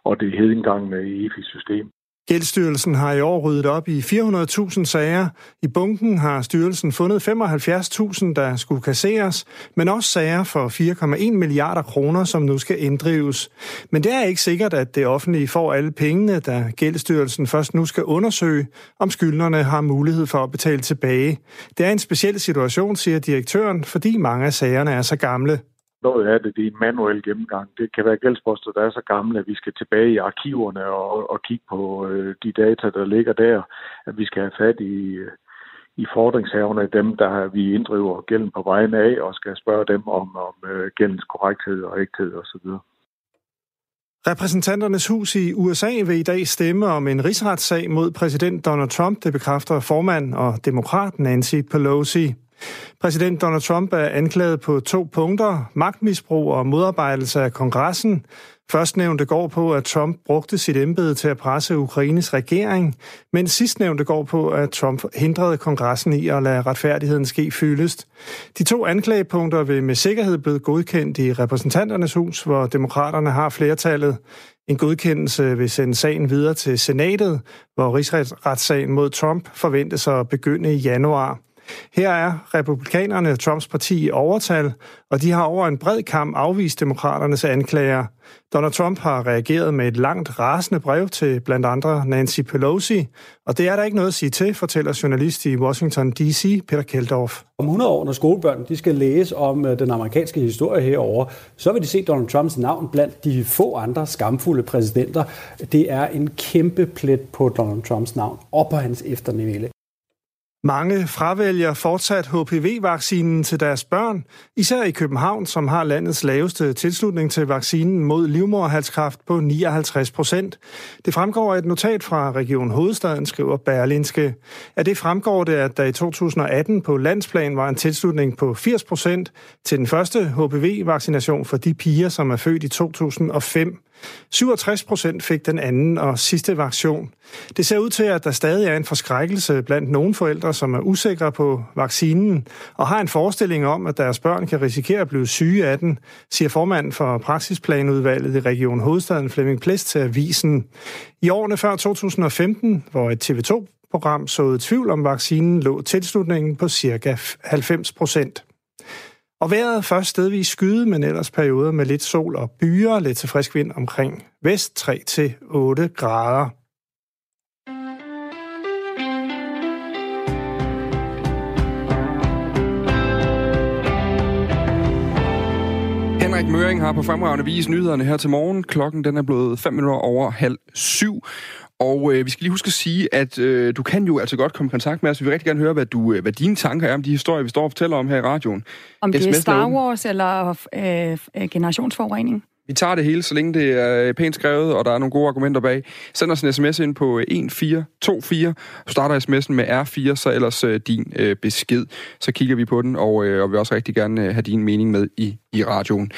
Speaker 11: og det hed med EFI-system.
Speaker 10: Gældsstyrelsen har i år ryddet op i 400.000 sager. I bunken har styrelsen fundet 75.000, der skulle kasseres, men også sager for 4,1 milliarder kroner, som nu skal inddrives. Men det er ikke sikkert, at det offentlige får alle pengene, da Gældsstyrelsen først nu skal undersøge, om skyldnerne har mulighed for at betale tilbage. Det er en speciel situation, siger direktøren, fordi mange af sagerne er så gamle.
Speaker 11: Noget af det, det er en manuel gennemgang. Det kan være gældsposter, der er så gamle, at vi skal tilbage i arkiverne og, og kigge på øh, de data, der ligger der. At vi skal have fat i, øh, i fordringshaverne, dem, der vi inddriver gælden på vejen af, og skal spørge dem om, om øh, gældens korrekthed og ægthed osv.
Speaker 10: Repræsentanternes hus i USA vil i dag stemme om en rigsretssag mod præsident Donald Trump, det bekræfter formand og demokrat Nancy Pelosi. Præsident Donald Trump er anklaget på to punkter, magtmisbrug og modarbejdelse af kongressen. Førstnævnte går på, at Trump brugte sit embede til at presse Ukraines regering, men sidstnævnte går på, at Trump hindrede kongressen i at lade retfærdigheden ske fyldest. De to anklagepunkter vil med sikkerhed blive godkendt i repræsentanternes hus, hvor demokraterne har flertallet. En godkendelse vil sende sagen videre til senatet, hvor rigsretssagen mod Trump forventes at begynde i januar. Her er republikanerne Trumps parti i overtal, og de har over en bred kamp afvist demokraternes anklager. Donald Trump har reageret med et langt rasende brev til blandt andre Nancy Pelosi, og det er der ikke noget at sige til, fortæller journalist i Washington D.C. Peter Keldorf.
Speaker 3: Om 100 år, når skolebørn de skal læse om øh, den amerikanske historie herover, så vil de se Donald Trumps navn blandt de få andre skamfulde præsidenter. Det er en kæmpe plet på Donald Trumps navn og på hans eftermæle.
Speaker 10: Mange fravælger fortsat HPV-vaccinen til deres børn, især i København, som har landets laveste tilslutning til vaccinen mod livmoderhalskræft på 59 procent. Det fremgår af et notat fra Region Hovedstaden, skriver Berlinske. Af det fremgår det, at der i 2018 på landsplan var en tilslutning på 80 procent til den første HPV-vaccination for de piger, som er født i 2005. 67 procent fik den anden og sidste vaktion. Det ser ud til, at der stadig er en forskrækkelse blandt nogle forældre, som er usikre på vaccinen og har en forestilling om, at deres børn kan risikere at blive syge af den, siger formanden for praksisplanudvalget i Region Hovedstaden Flemming Plæst til Avisen. I årene før 2015, hvor et TV2-program såede tvivl om vaccinen, lå tilslutningen på ca. 90 procent. Og vejret først stedvis skyde, men ellers perioder med lidt sol og byer, lidt til frisk vind omkring vest 3-8 grader.
Speaker 2: Henrik Møring har på fremragende vis nyhederne her til morgen. Klokken den er blevet 5 minutter over halv syv. Og øh, vi skal lige huske at sige, at øh, du kan jo altså godt komme i kontakt med os. Vi vil rigtig gerne høre, hvad, du, øh, hvad dine tanker er om de historier, vi står og fortæller om her i radioen.
Speaker 1: Om det er Star Wars eller øh, øh, generationsforurening?
Speaker 2: Vi tager det hele, så længe det er øh, pænt skrevet, og der er nogle gode argumenter bag. Send os en sms ind på øh, 1424. Du starter sms'en med R4, så ellers øh, din øh, besked. Så kigger vi på den, og, øh, og vil også rigtig gerne have din mening med i, i radioen.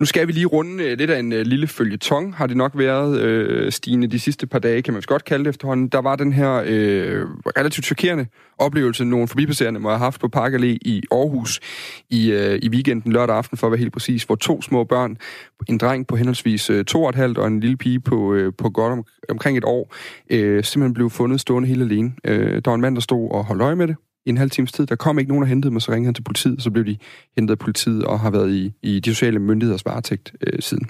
Speaker 2: Nu skal vi lige runde øh, lidt af en øh, lille følgetong, har det nok været, øh, Stine, de sidste par dage, kan man godt kalde det efterhånden. Der var den her øh, relativt chokerende oplevelse, nogle forbipasserende må have haft på Park Allé i Aarhus i, øh, i weekenden lørdag aften, for at være helt præcis, hvor to små børn, en dreng på henholdsvis øh, to og et halvt og en lille pige på, øh, på godt om, omkring et år, øh, simpelthen blev fundet stående helt alene. Øh, der var en mand, der stod og holdt øje med det, i en halv times tid. Der kom ikke nogen og hentede mig, så ringede han til politiet, og så blev de hentet af politiet og har været i, i de sociale myndigheders varetægt øh, siden.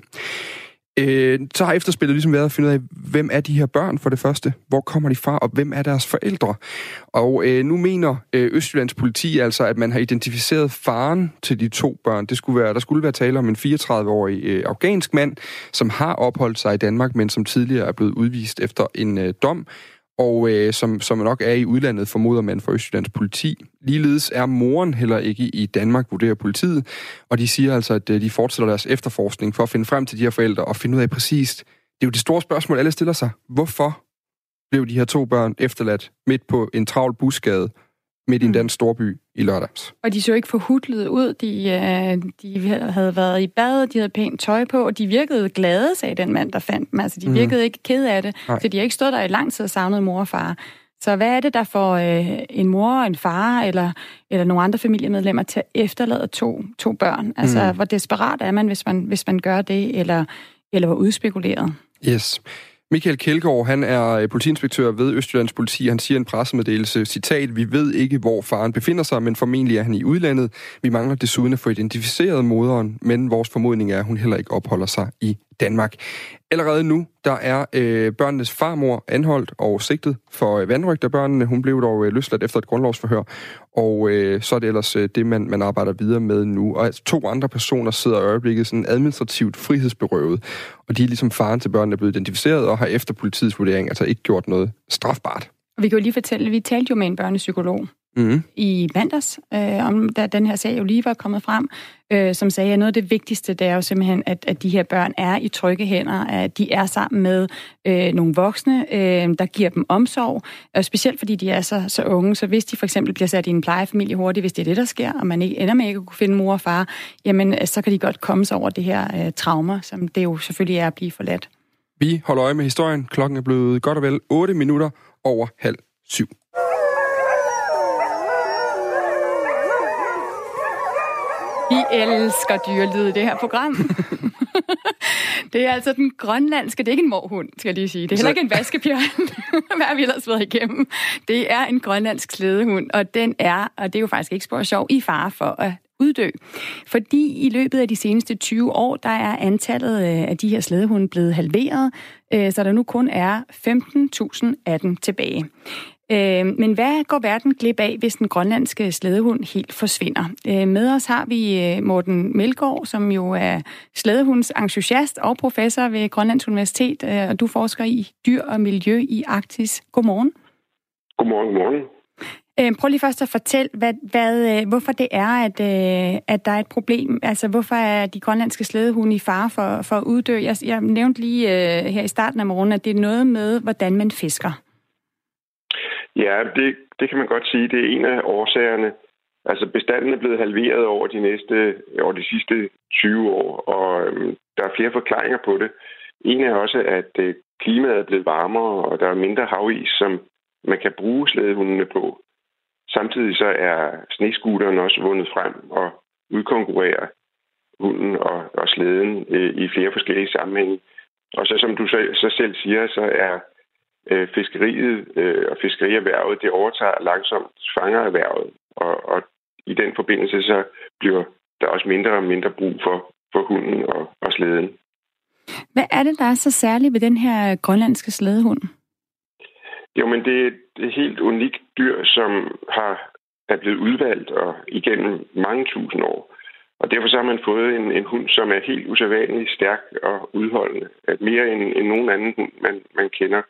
Speaker 2: Øh, så har efterspillet ligesom været at finde ud af, hvem er de her børn for det første? Hvor kommer de fra, og hvem er deres forældre? Og øh, nu mener øh, Østjyllands politi altså, at man har identificeret faren til de to børn. Det skulle være, der skulle være tale om en 34-årig øh, afghansk mand, som har opholdt sig i Danmark, men som tidligere er blevet udvist efter en øh, dom og øh, som, som nok er i udlandet, formoder man for Østjyllands politi. Ligeledes er moren heller ikke i Danmark, vurderer politiet, og de siger altså, at øh, de fortsætter deres efterforskning for at finde frem til de her forældre og finde ud af præcist. Det er jo det store spørgsmål, alle stiller sig. Hvorfor blev de her to børn efterladt midt på en travl busgade midt i en mm. dansk storby i lørdags.
Speaker 1: Og de så ikke forhudlet ud. De, øh, de havde været i bad, de havde pænt tøj på, og de virkede glade, sagde den mand, der fandt dem. Altså, de mm. virkede mm. ikke ked af det, Nej. så de har ikke stået der i lang tid og savnet mor og far. Så hvad er det, der får øh, en mor, en far eller, eller nogle andre familiemedlemmer til at efterlade to, to børn? Altså, mm. hvor desperat er man, hvis man, hvis man gør det, eller, eller hvor udspekuleret?
Speaker 2: Yes. Michael Kjeldgaard, han er øh, politiinspektør ved Østjyllands politi. Han siger en pressemeddelelse, citat, vi ved ikke, hvor faren befinder sig, men formentlig er han i udlandet. Vi mangler desuden at få identificeret moderen, men vores formodning er, at hun heller ikke opholder sig i Danmark. Allerede nu, der er øh, børnenes farmor anholdt og sigtet for øh, vandrygt af børnene. Hun blev dog øh, løsladt efter et grundlovsforhør, og øh, så er det ellers øh, det, man, man arbejder videre med nu. Og altså, to andre personer sidder i øjeblikket sådan administrativt frihedsberøvet, og de er ligesom faren til børnene blevet identificeret og har efter politiets vurdering altså ikke gjort noget strafbart.
Speaker 1: Og vi kan jo lige fortælle, at vi talte jo med en børnepsykolog, mm. i mandags, øh, om da den her sag jo lige var kommet frem, øh, som sagde, at noget af det vigtigste, det er jo simpelthen, at, at de her børn er i trygge hænder, at de er sammen med øh, nogle voksne, øh, der giver dem omsorg, og specielt fordi de er så, så unge, så hvis de for eksempel bliver sat i en plejefamilie hurtigt, hvis det er det, der sker, og man ikke ender med ikke at kunne finde mor og far, jamen øh, så kan de godt komme sig over det her øh, traumer, som det jo selvfølgelig er at blive forladt.
Speaker 2: Vi holder øje med historien. Klokken er blevet godt og vel 8 minutter over halv syv.
Speaker 1: Elsker dyrelyd i det her program. det er altså den grønlandske, det er ikke en morhund, skal jeg lige sige. Det er heller ikke en vaskebjørn, hvad har vi ellers været igennem. Det er en grønlandsk slædehund, og den er, og det er jo faktisk ikke spor sjov, i fare for at uddø. Fordi i løbet af de seneste 20 år, der er antallet af de her slædehunde blevet halveret, øh, så der nu kun er 15.000 af dem tilbage. Øh, men hvad går verden glip af, hvis den grønlandske slædehund helt forsvinder? Øh, med os har vi øh, Morten Melgaard, som jo er slædehunds entusiast og professor ved Grønlands Universitet, øh, og du forsker i dyr og miljø i Arktis. Godmorgen.
Speaker 12: Godmorgen, godmorgen.
Speaker 1: Øh, prøv lige først at fortælle, hvad, hvad, øh, hvorfor det er, at, øh, at der er et problem. Altså, hvorfor er de grønlandske slædehunde i fare for, for at uddø? Jeg, jeg nævnte lige øh, her i starten af morgenen, at det er noget med, hvordan man fisker.
Speaker 12: Ja, det, det kan man godt sige. Det er en af årsagerne. Altså, bestanden er blevet halveret over de næste, over de sidste 20 år, og øhm, der er flere forklaringer på det. En er også, at øh, klimaet er blevet varmere, og der er mindre havis, som man kan bruge slædehundene på. Samtidig så er snescooteren også vundet frem og udkonkurrerer hunden og, og slæden øh, i flere forskellige sammenhænge. Og så som du så, så selv siger, så er øh, fiskeriet øh, og fiskerierhvervet, det overtager langsomt fangererhvervet. Og, og i den forbindelse så bliver der også mindre og mindre brug for, for hunden og, og slæden.
Speaker 1: Hvad er det, der er så særligt ved den her grønlandske slædehund?
Speaker 12: Jo, men det er et helt unikt dyr, som har er blevet udvalgt og igennem mange tusind år. Og derfor så har man fået en, en hund, som er helt usædvanligt stærk og udholdende. At mere end, end nogen anden hund, man, man kender.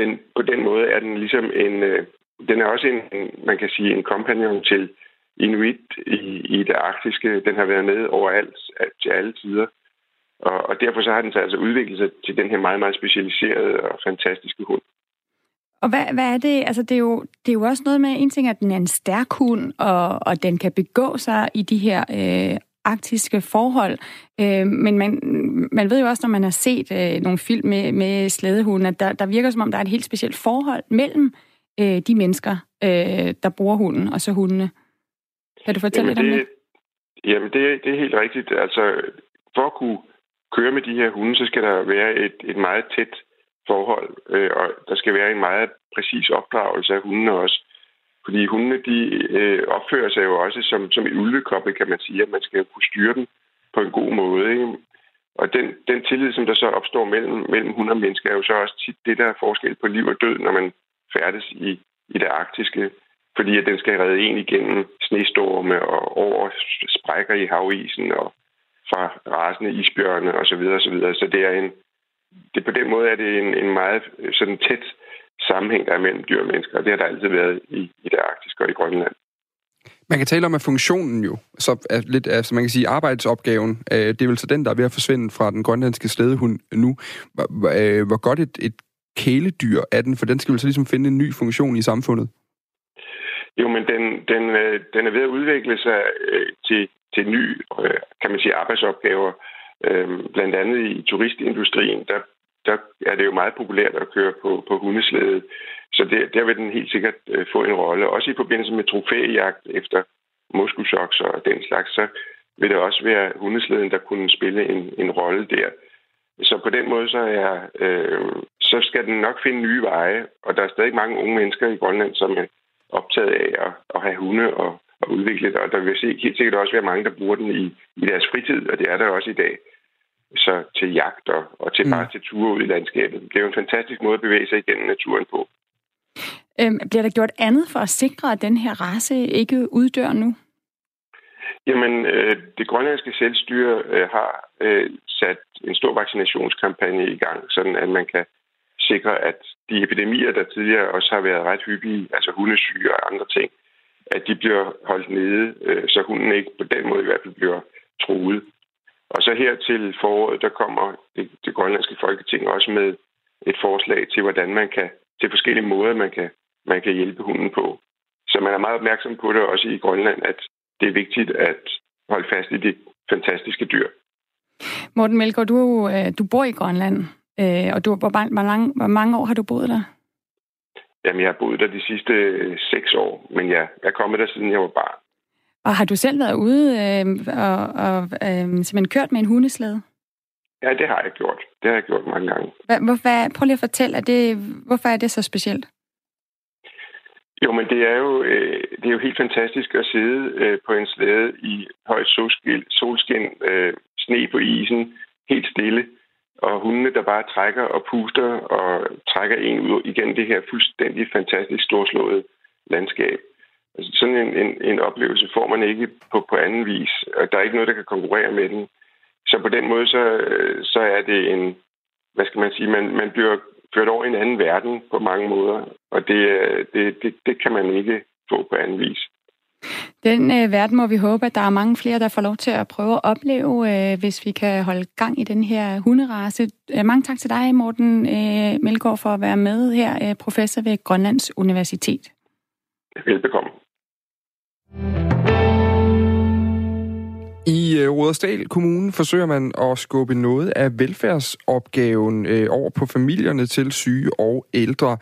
Speaker 12: Den, på den måde er den ligesom en... Øh, den er også en, man kan sige, en kompagnon til Inuit i, i det arktiske. Den har været med overalt til alle tider. Og, og derfor så har den så altså udviklet sig til den her meget, meget specialiserede og fantastiske hund.
Speaker 1: Og hvad, hvad er det? Altså, det er, jo, det er jo også noget med, en ting at den er en stærk hund, og, og den kan begå sig i de her øh, arktiske forhold. Øh, men man, man ved jo også, når man har set øh, nogle film med, med slædehunde, at der, der virker som om, der er et helt specielt forhold mellem øh, de mennesker, øh, der bruger hunden, og så hundene. Kan du fortælle
Speaker 12: jamen,
Speaker 1: lidt om det?
Speaker 12: Jamen, det, det er helt rigtigt. Altså, for at kunne køre med de her hunde, så skal der være et, et meget tæt forhold, øh, og der skal være en meget præcis opdragelse af hundene også. Fordi hundene, de øh, opfører sig jo også som, som et ulvekoppe, kan man sige, at man skal kunne styre dem på en god måde. Ikke? Og den, den tillid, som der så opstår mellem, mellem hunde og mennesker, er jo så også tit det, der er forskel på liv og død, når man færdes i, i det arktiske. Fordi at den skal redde en igennem snestorme og over sprækker i havisen og fra rasende isbjørne osv. Så, videre, så, videre. så det er en, det, på den måde er det en, en meget øh, sådan tæt sammenhæng, der er mellem dyr og mennesker, og det har der altid været i, i det arktiske og i Grønland.
Speaker 2: Man kan tale om, at funktionen jo, så er lidt, altså man kan sige, arbejdsopgaven, øh, det er vel så den, der er ved at forsvinde fra den grønlandske slædehund nu. Hvor, øh, hvor godt et, et kæledyr er den, for den skal vel så ligesom finde en ny funktion i samfundet?
Speaker 12: Jo, men den, den, den er ved at udvikle sig til, til ny, kan man sige, arbejdsopgaver. Blandt andet i turistindustrien, der, der er det jo meget populært at køre på, på hundeslæde. Så der, der vil den helt sikkert øh, få en rolle. Også i forbindelse med trofæjagt efter moskusokser og den slags, så vil det også være hundeslæden, der kunne spille en, en rolle der. Så på den måde, så, er, øh, så skal den nok finde nye veje, og der er stadig mange unge mennesker i Grønland, som er optaget af at, at have hunde og, og udvikle det, og der vil helt sikkert også være mange, der bruger den i, i deres fritid, og det er der også i dag så til jagt og, og til mm. bare til ture ud i landskabet. Det er jo en fantastisk måde at bevæge sig igennem naturen på.
Speaker 1: Øhm, bliver der gjort andet for at sikre, at den her race ikke uddør nu?
Speaker 12: Jamen, øh, det grønlandske selvstyre øh, har øh, sat en stor vaccinationskampagne i gang, sådan at man kan sikre, at de epidemier, der tidligere også har været ret hyppige, altså hundesyge og andre ting, at de bliver holdt nede, øh, så hunden ikke på den måde i hvert fald bliver truet. Og så her til foråret, der kommer det, det grønlandske folketing også med et forslag til, hvordan man kan, til forskellige måder, man kan, man kan hjælpe hunden på. Så man er meget opmærksom på det også i Grønland, at det er vigtigt at holde fast i de fantastiske dyr.
Speaker 1: Morten Melgaard, du, øh, du bor i Grønland, øh, og du, hvor, hvor, lang, hvor mange år har du boet der?
Speaker 12: Jamen, jeg har boet der de sidste seks år, men jeg er kommet der, siden jeg var barn.
Speaker 1: Og har du selv været ude øh, og, og øh, simpelthen kørt med en hundeslæde?
Speaker 12: Ja, det har jeg gjort. Det har jeg gjort mange gange.
Speaker 1: Hvorfor, prøv lige at fortælle, er det, hvorfor er det så specielt?
Speaker 12: Jo, men det er jo, øh, det er jo helt fantastisk at sidde øh, på en slæde i højt solskin, solskin øh, sne på isen, helt stille, og hundene, der bare trækker og puster og trækker en ud igennem det her fuldstændig fantastisk storslåede landskab. Altså, sådan en, en, en oplevelse får man ikke på, på anden vis, og der er ikke noget, der kan konkurrere med den. Så på den måde, så, så er det en, hvad skal man sige, man, man bliver ført over i en anden verden på mange måder. Og det, det, det, det kan man ikke få på anden vis.
Speaker 1: Den øh, verden må vi håbe, at der er mange flere, der får lov til at prøve at opleve, øh, hvis vi kan holde gang i den her hunderace. Øh, mange tak til dig, Morten øh, Melgaard, for at være med her, øh, professor ved Grønlands Universitet.
Speaker 12: Velbekomme.
Speaker 2: I øh, Rudersdal Kommune forsøger man at skubbe noget af velfærdsopgaven øh, over på familierne til syge og ældre.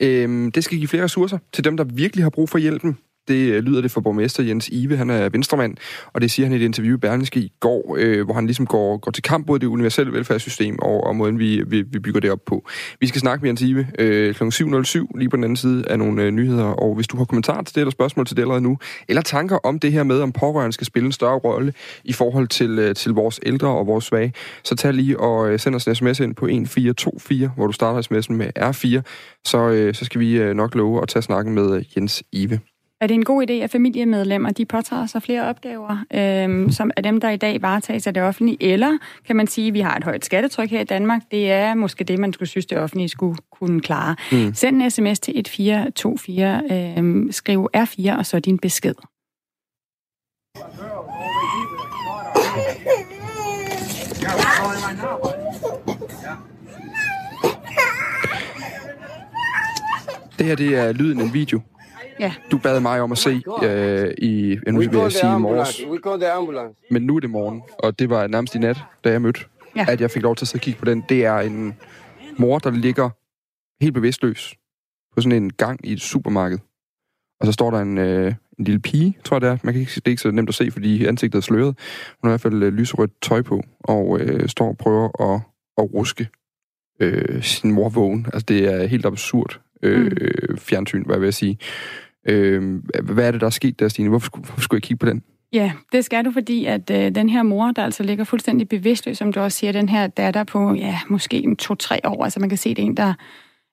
Speaker 2: Øh, det skal give flere ressourcer til dem, der virkelig har brug for hjælpen. Det øh, lyder det for borgmester Jens Ive, han er venstremand, og det siger han i et interview i Berlingske i går, øh, hvor han ligesom går, går til kamp mod det universelle velfærdssystem og, og måden, vi, vi, vi bygger det op på. Vi skal snakke med Jens Ive øh, kl. 7.07 lige på den anden side af nogle øh, nyheder, og hvis du har kommentarer til det, eller spørgsmål til det allerede nu, eller tanker om det her med, om pårørende skal spille en større rolle i forhold til, øh, til vores ældre og vores svage, så tag lige og øh, send os en sms ind på 1424, hvor du starter sms'en med R4, så, øh, så skal vi øh, nok love at tage snakken med øh, Jens Ive.
Speaker 1: Er det en god idé, at familiemedlemmer de påtager sig flere opgaver, øhm, som er dem, der i dag varetages af det offentlige? Eller kan man sige, at vi har et højt skattetryk her i Danmark? Det er måske det, man skulle synes, det offentlige skulle kunne klare. Mm. Send en sms til 1424, øhm, skriv R4 og så din besked.
Speaker 2: Det her det er lyden af en video.
Speaker 1: Ja.
Speaker 2: Du bad mig om at se øh, i, nu vil jeg sige i morges, men nu er det morgen, og det var nærmest i nat, da jeg mødte, ja. at jeg fik lov til at sidde og kigge på den. Det er en mor, der ligger helt bevidstløs på sådan en gang i et supermarked. Og så står der en, øh, en lille pige, tror jeg det er. Man kan ikke, det er ikke så nemt at se, fordi ansigtet er sløret. Hun har i hvert fald øh, lyserødt tøj på, og øh, står og prøver at, at ruske øh, sin mor vågen. Altså, det er helt absurd øh, mm. fjernsyn, hvad jeg vil sige. Øh, hvad er det, der er sket der, Stine? Hvorfor, hvorfor skulle jeg kigge på den?
Speaker 1: Ja, det skal du, fordi at øh, den her mor, der altså ligger fuldstændig bevidstløs, som du også siger, den her datter på, ja, måske en to-tre år, altså man kan se, det er en, der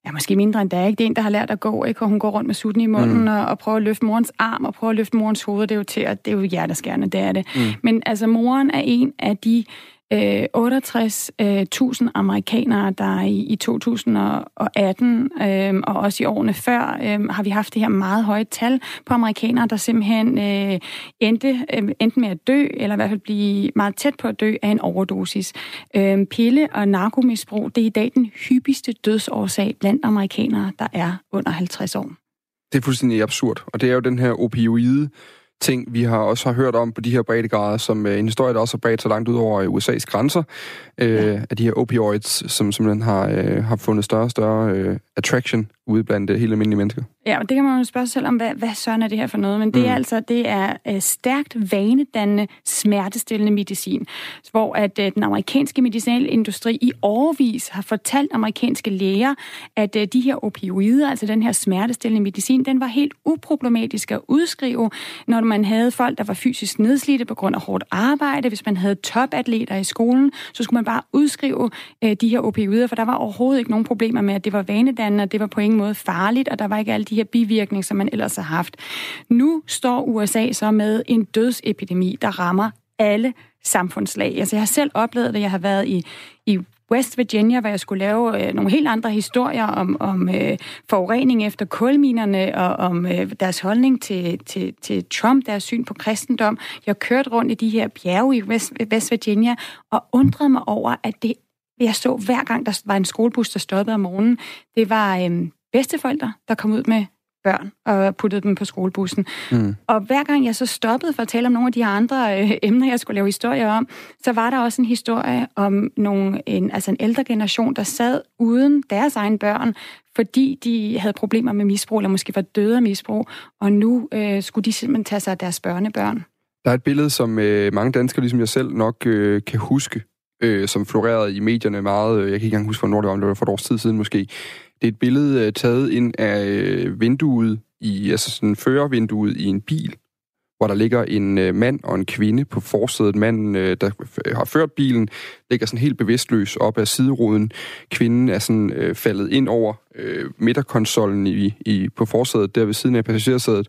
Speaker 1: ja, måske mindre end der, ikke? Det er en, der har lært at gå, ikke? Og hun går rundt med sutten i munden mm. og, og prøver at løfte morens arm og prøver at løfte morens hoved. Det er jo til at, det er jo hjerteskærende, det er det. Mm. Men altså, moren er en af de øh, 68.000 øh, amerikanere, der i, i 2018 øh, og også i årene før øh, har vi haft det her meget høje tal på amerikanere, der simpelthen øh, endte øh, enten med at dø, eller i hvert fald blive meget tæt på at dø af en overdosis. Øh, pille- og narkomisbrug, det er i dag den hyppigste dødsårsag blandt amerikanere, der er under 50 år.
Speaker 2: Det er fuldstændig absurd, og det er jo den her opioide ting, vi har også har hørt om på de her breddegrader, som øh, en historie, der også har bredt så langt ud over USA's grænser, øh, ja. af de her opioids, som simpelthen har, øh, har fundet større og større øh, attraction ude blandt øh, helt almindelige mennesker.
Speaker 1: Ja, og det kan man jo spørge sig selv om, hvad, hvad søren er det her for noget? Men det mm. er altså det er øh, stærkt vanedannende, smertestillende medicin, hvor at øh, den amerikanske medicinalindustri i årvis har fortalt amerikanske læger, at de her opioider, altså den her smertestillende medicin, den var helt uproblematisk at udskrive, når man havde folk, der var fysisk nedslidte på grund af hårdt arbejde. Hvis man havde topatleter i skolen, så skulle man bare udskrive de her opioider, for der var overhovedet ikke nogen problemer med, at det var vanedannende, og det var på ingen måde farligt, og der var ikke alle de her bivirkninger, som man ellers har haft. Nu står USA så med en dødsepidemi, der rammer alle samfundslag. Altså, jeg har selv oplevet det. Jeg har været i, i West Virginia, hvor jeg skulle lave øh, nogle helt andre historier om, om øh, forurening efter kulminerne og om øh, deres holdning til, til, til Trump, deres syn på kristendom. Jeg kørte rundt i de her bjerge i West, West Virginia og undrede mig over, at det jeg så hver gang, der var en skolebus, der stoppede om morgenen, det var øh, bedsteforældre, der kom ud med børn og puttede dem på skolebussen. Mm. Og hver gang jeg så stoppede for at tale om nogle af de andre øh, emner, jeg skulle lave historier om, så var der også en historie om nogle, en, altså en ældre generation, der sad uden deres egen børn, fordi de havde problemer med misbrug, eller måske var døde af misbrug, og nu øh, skulle de simpelthen tage sig af deres børnebørn.
Speaker 2: Der er et billede, som øh, mange danskere, ligesom jeg selv, nok øh, kan huske, øh, som florerede i medierne meget. Øh, jeg kan ikke engang huske, hvornår det var, det var for et års tid siden måske. Det er et billede øh, taget ind af øh, vinduet, i, altså sådan førervinduet i en bil, hvor der ligger en øh, mand og en kvinde på forsædet. Manden, øh, der øh, har ført bilen, ligger sådan helt bevidstløs op ad sideruden. Kvinden er sådan øh, faldet ind over øh, midterkonsollen i, i, på forsædet, der ved siden af passagersædet.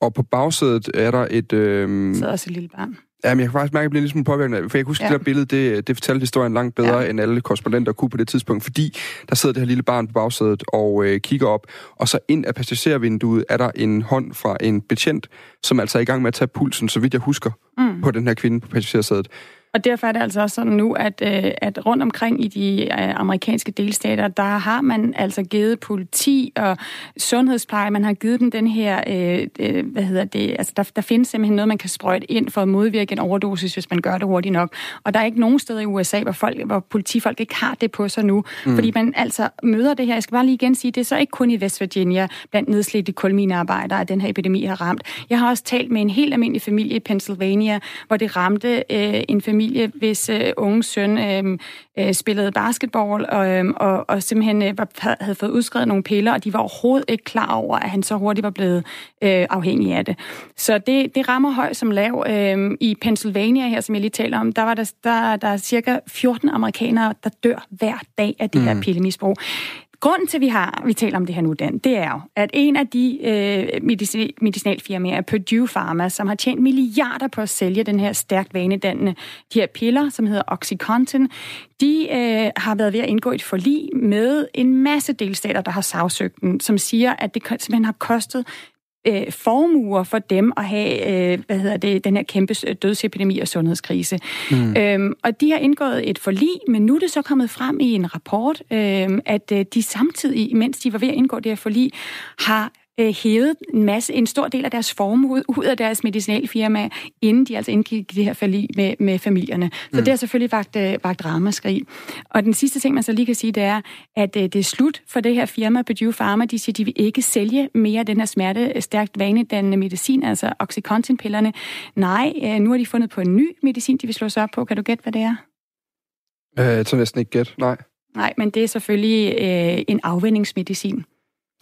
Speaker 2: Og på bagsædet er der et... Øh,
Speaker 1: så også et lille barn.
Speaker 2: Ja, men jeg kan faktisk mærke, at jeg bliver lidt påvirket, for jeg kan huske, ja. det der billede, det, det fortalte historien langt bedre, ja. end alle korrespondenter kunne på det tidspunkt, fordi der sidder det her lille barn på bagsædet og øh, kigger op, og så ind af passagervinduet er der en hånd fra en betjent, som altså er i gang med at tage pulsen, så vidt jeg husker, mm. på den her kvinde på passagersædet.
Speaker 1: Og derfor er det altså også sådan nu, at, øh, at rundt omkring i de øh, amerikanske delstater, der har man altså givet politi og sundhedspleje, man har givet dem den her, øh, øh, hvad hedder det, altså der, der findes simpelthen noget, man kan sprøjte ind for at modvirke en overdosis, hvis man gør det hurtigt nok. Og der er ikke nogen steder i USA, hvor, folk, hvor politifolk ikke har det på sig nu, mm. fordi man altså møder det her. Jeg skal bare lige igen sige, det er så ikke kun i West Virginia, blandt nedslidte kulminearbejdere, at den her epidemi har ramt. Jeg har også talt med en helt almindelig familie i Pennsylvania, hvor det ramte øh, en familie familie, hvis øh, unge søn øh, øh, spillede basketball og, øh, og, og simpelthen øh, var, havde fået udskrevet nogle piller, og de var overhovedet ikke klar over, at han så hurtigt var blevet øh, afhængig af det. Så det, det rammer højt som lav. Øh, I Pennsylvania her, som jeg lige taler om, der var der, der, der er cirka 14 amerikanere, der dør hver dag af det mm. her pillemisbrug. Grunden til, at vi, har, vi taler om det her nu, Dan, det er jo, at en af de øh, medicinalfirmaer medicinalfirmaer, Purdue Pharma, som har tjent milliarder på at sælge den her stærkt vanedannende, de her piller, som hedder Oxycontin, de øh, har været ved at indgå et forlig med en masse delstater, der har sagsøgt den, som siger, at det simpelthen har kostet øh, formuer for dem at have øh, hvad hedder det, den her kæmpe dødsepidemi og sundhedskrise. Mm. Øhm, og de har indgået et forlig, men nu er det så kommet frem i en rapport, øh, at øh, de samtidig, mens de var ved at indgå det her forlig, har øh, hævet en masse, en stor del af deres formue ud af deres medicinalfirma, inden de altså indgik det her forlig med, med familierne. Så mm. det har selvfølgelig vagt, øh, vagt ramaskrig. Og den sidste ting, man så lige kan sige, det er, at øh, det er slut for det her firma, Purdue Pharma. De siger, de vil ikke sælge mere den her smerte øh, stærkt vanedannende medicin, altså Oxycontin-pillerne. Nej, øh, nu har de fundet på en ny medicin, de vil slå sig op på. Kan du gætte, hvad det er?
Speaker 2: Øh, jeg tror næsten ikke gæt, nej.
Speaker 1: Nej, men det er selvfølgelig øh, en afvendingsmedicin.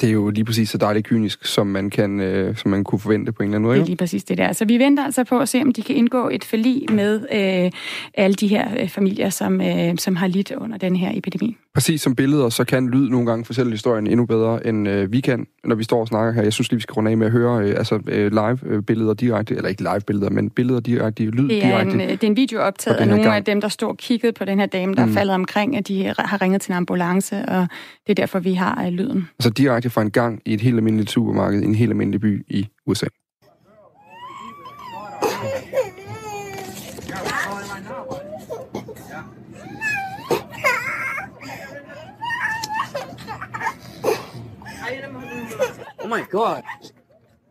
Speaker 2: Det er jo lige præcis så dejligt kynisk, som man, kan, øh, som man kunne forvente på en eller anden måde.
Speaker 1: Det er lige præcis det der. Så vi venter altså på at se, om de kan indgå et forlig med øh, alle de her øh, familier, som, øh, som har lidt under den her epidemi.
Speaker 2: Præcis som billeder, så kan lyd nogle gange fortælle historien endnu bedre, end øh, vi kan, når vi står og snakker her. Jeg synes lige, vi skal runde af med at høre øh, altså, øh, live-billeder direkte, eller ikke live-billeder, men billeder direkte, lyd
Speaker 1: det er
Speaker 2: direkte.
Speaker 1: En, øh, det er en video optaget af nogle gang. af dem, der står og kiggede på den her dame, der mm. er faldet omkring, at de har ringet til en ambulance, og det er derfor, vi har øh, lyden.
Speaker 2: Altså direkte fra en gang i et helt almindeligt supermarked i en helt almindelig by i USA.
Speaker 13: My God.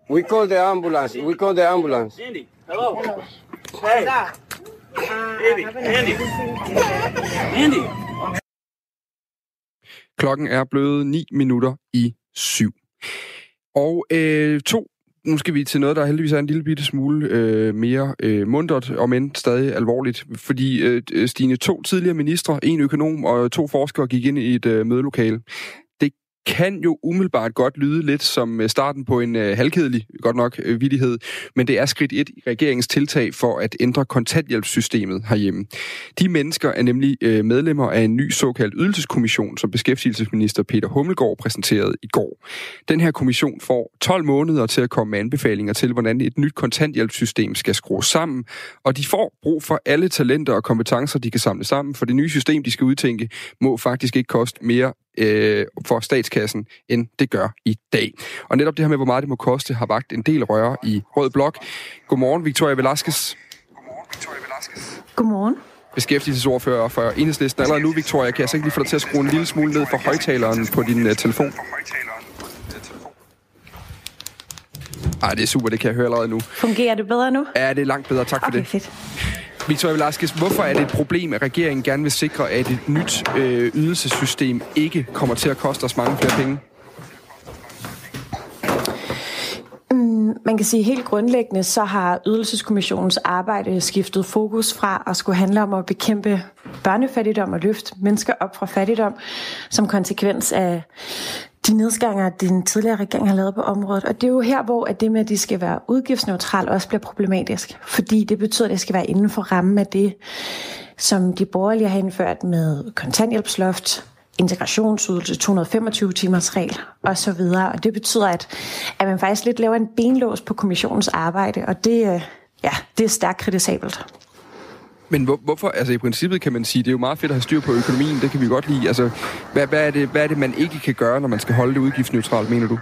Speaker 13: We call the ambulance. We call the ambulance.
Speaker 14: Andy, hello. Hey. Andy, Andy.
Speaker 2: Andy. Klokken er blevet 9 minutter i syv. Og øh, to nu skal vi til noget, der heldigvis er en lille bitte smule øh, mere øh, mundret, og men stadig alvorligt. Fordi øh, Stine, to tidligere ministre, en økonom og to forskere gik ind i et øh, mødelokale kan jo umiddelbart godt lyde lidt som øh, starten på en øh, halvkedelig, godt nok, øh, vidighed, men det er skridt et i regeringens tiltag for at ændre kontanthjælpssystemet herhjemme. De mennesker er nemlig øh, medlemmer af en ny såkaldt ydelseskommission, som beskæftigelsesminister Peter Hummelgaard præsenterede i går. Den her kommission får 12 måneder til at komme med anbefalinger til, hvordan et nyt kontanthjælpssystem skal skrues sammen, og de får brug for alle talenter og kompetencer, de kan samle sammen, for det nye system, de skal udtænke, må faktisk ikke koste mere øh, for statskassen, end det gør i dag. Og netop det her med, hvor meget det må koste, har vagt en del røre i Rød Blok. Godmorgen, Victoria Velasquez.
Speaker 15: Godmorgen.
Speaker 2: Beskæftigelsesordfører for Enhedslisten. Allerede nu, Victoria, kan jeg så ikke lige få dig til at skrue en lille smule ned for højtaleren på din uh, telefon? Ej, det er super, det kan jeg høre allerede nu.
Speaker 15: Fungerer det bedre nu?
Speaker 2: Ja, det er langt bedre. Tak for
Speaker 15: okay,
Speaker 2: det.
Speaker 15: fedt.
Speaker 2: Victoria Velasquez, hvorfor er det et problem, at regeringen gerne vil sikre, at et nyt øh, ydelsessystem ikke kommer til at koste os mange flere penge?
Speaker 15: Mm, man kan sige helt grundlæggende, så har Ydelseskommissionens arbejde skiftet fokus fra at skulle handle om at bekæmpe børnefattigdom og løfte mennesker op fra fattigdom som konsekvens af de nedskæringer, den tidligere regering har lavet på området. Og det er jo her, hvor at det med, at de skal være udgiftsneutrale, også bliver problematisk. Fordi det betyder, at det skal være inden for rammen af det, som de borgerlige har indført med kontanthjælpsloft, integrationsydelse, 225 timers regel og så videre. Og det betyder, at, at man faktisk lidt laver en benlås på kommissionens arbejde, og det, øh, ja, det er stærkt kritisabelt.
Speaker 2: Men hvor, hvorfor, altså i princippet kan man sige, det er jo meget fedt at have styr på økonomien, det kan vi godt lide. Altså, hvad, hvad, er det, hvad er det, man ikke kan gøre, når man skal holde det udgiftsneutralt, mener du?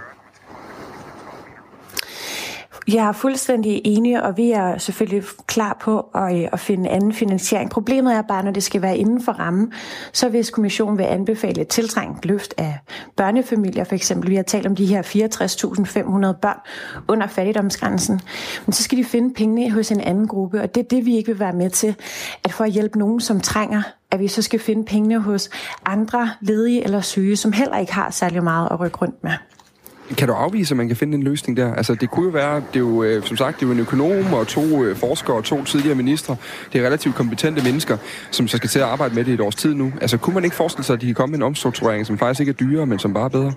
Speaker 15: Jeg er fuldstændig enig, og vi er selvfølgelig klar på at, øh, at finde anden finansiering. Problemet er bare, når det skal være inden for rammen, så hvis kommissionen vil anbefale et tiltrængt løft af børnefamilier, for eksempel, vi har talt om de her 64.500 børn under fattigdomsgrænsen, men så skal de finde pengene hos en anden gruppe, og det er det, vi ikke vil være med til, at for at hjælpe nogen, som trænger at vi så skal finde pengene hos andre ledige eller syge, som heller ikke har særlig meget at rykke rundt med.
Speaker 2: Kan du afvise, at man kan finde en løsning der? Altså, det kunne jo være, det er jo, øh, som sagt, det er jo en økonom og to øh, forskere og to tidligere ministre. Det er relativt kompetente mennesker, som så skal til at arbejde med det i et års tid nu. Altså, kunne man ikke forestille sig, at de kan komme med en omstrukturering, som faktisk ikke er dyrere, men som bare er bedre?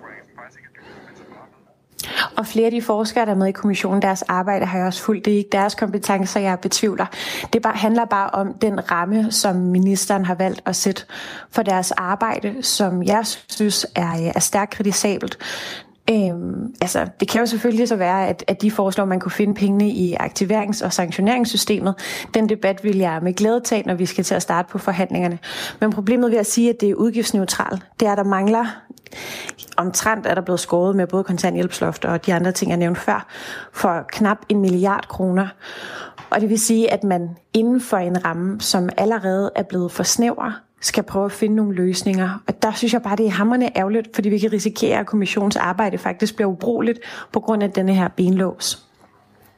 Speaker 15: Og flere af de forskere, der er med i kommissionen, deres arbejde har jeg også fulgt. Det er ikke deres kompetencer, jeg betvivler. Det bare, handler bare om den ramme, som ministeren har valgt at sætte for deres arbejde, som jeg synes er, øh, er stærkt kritisabelt. Øhm, altså, det kan jo selvfølgelig så være, at, at de foreslår, at man kunne finde pengene i aktiverings- og sanktioneringssystemet. Den debat vil jeg med glæde tage, når vi skal til at starte på forhandlingerne. Men problemet ved at sige, at det er udgiftsneutralt, det er, at der mangler omtrent er der blevet skåret med både kontanthjælpsloft og de andre ting, jeg nævnte før, for knap en milliard kroner. Og det vil sige, at man inden for en ramme, som allerede er blevet for snæver, skal prøve at finde nogle løsninger. Og der synes jeg bare, det er hammerne ærgerligt, fordi vi kan risikere, at kommissionens arbejde faktisk bliver ubrugeligt på grund af denne her benlås.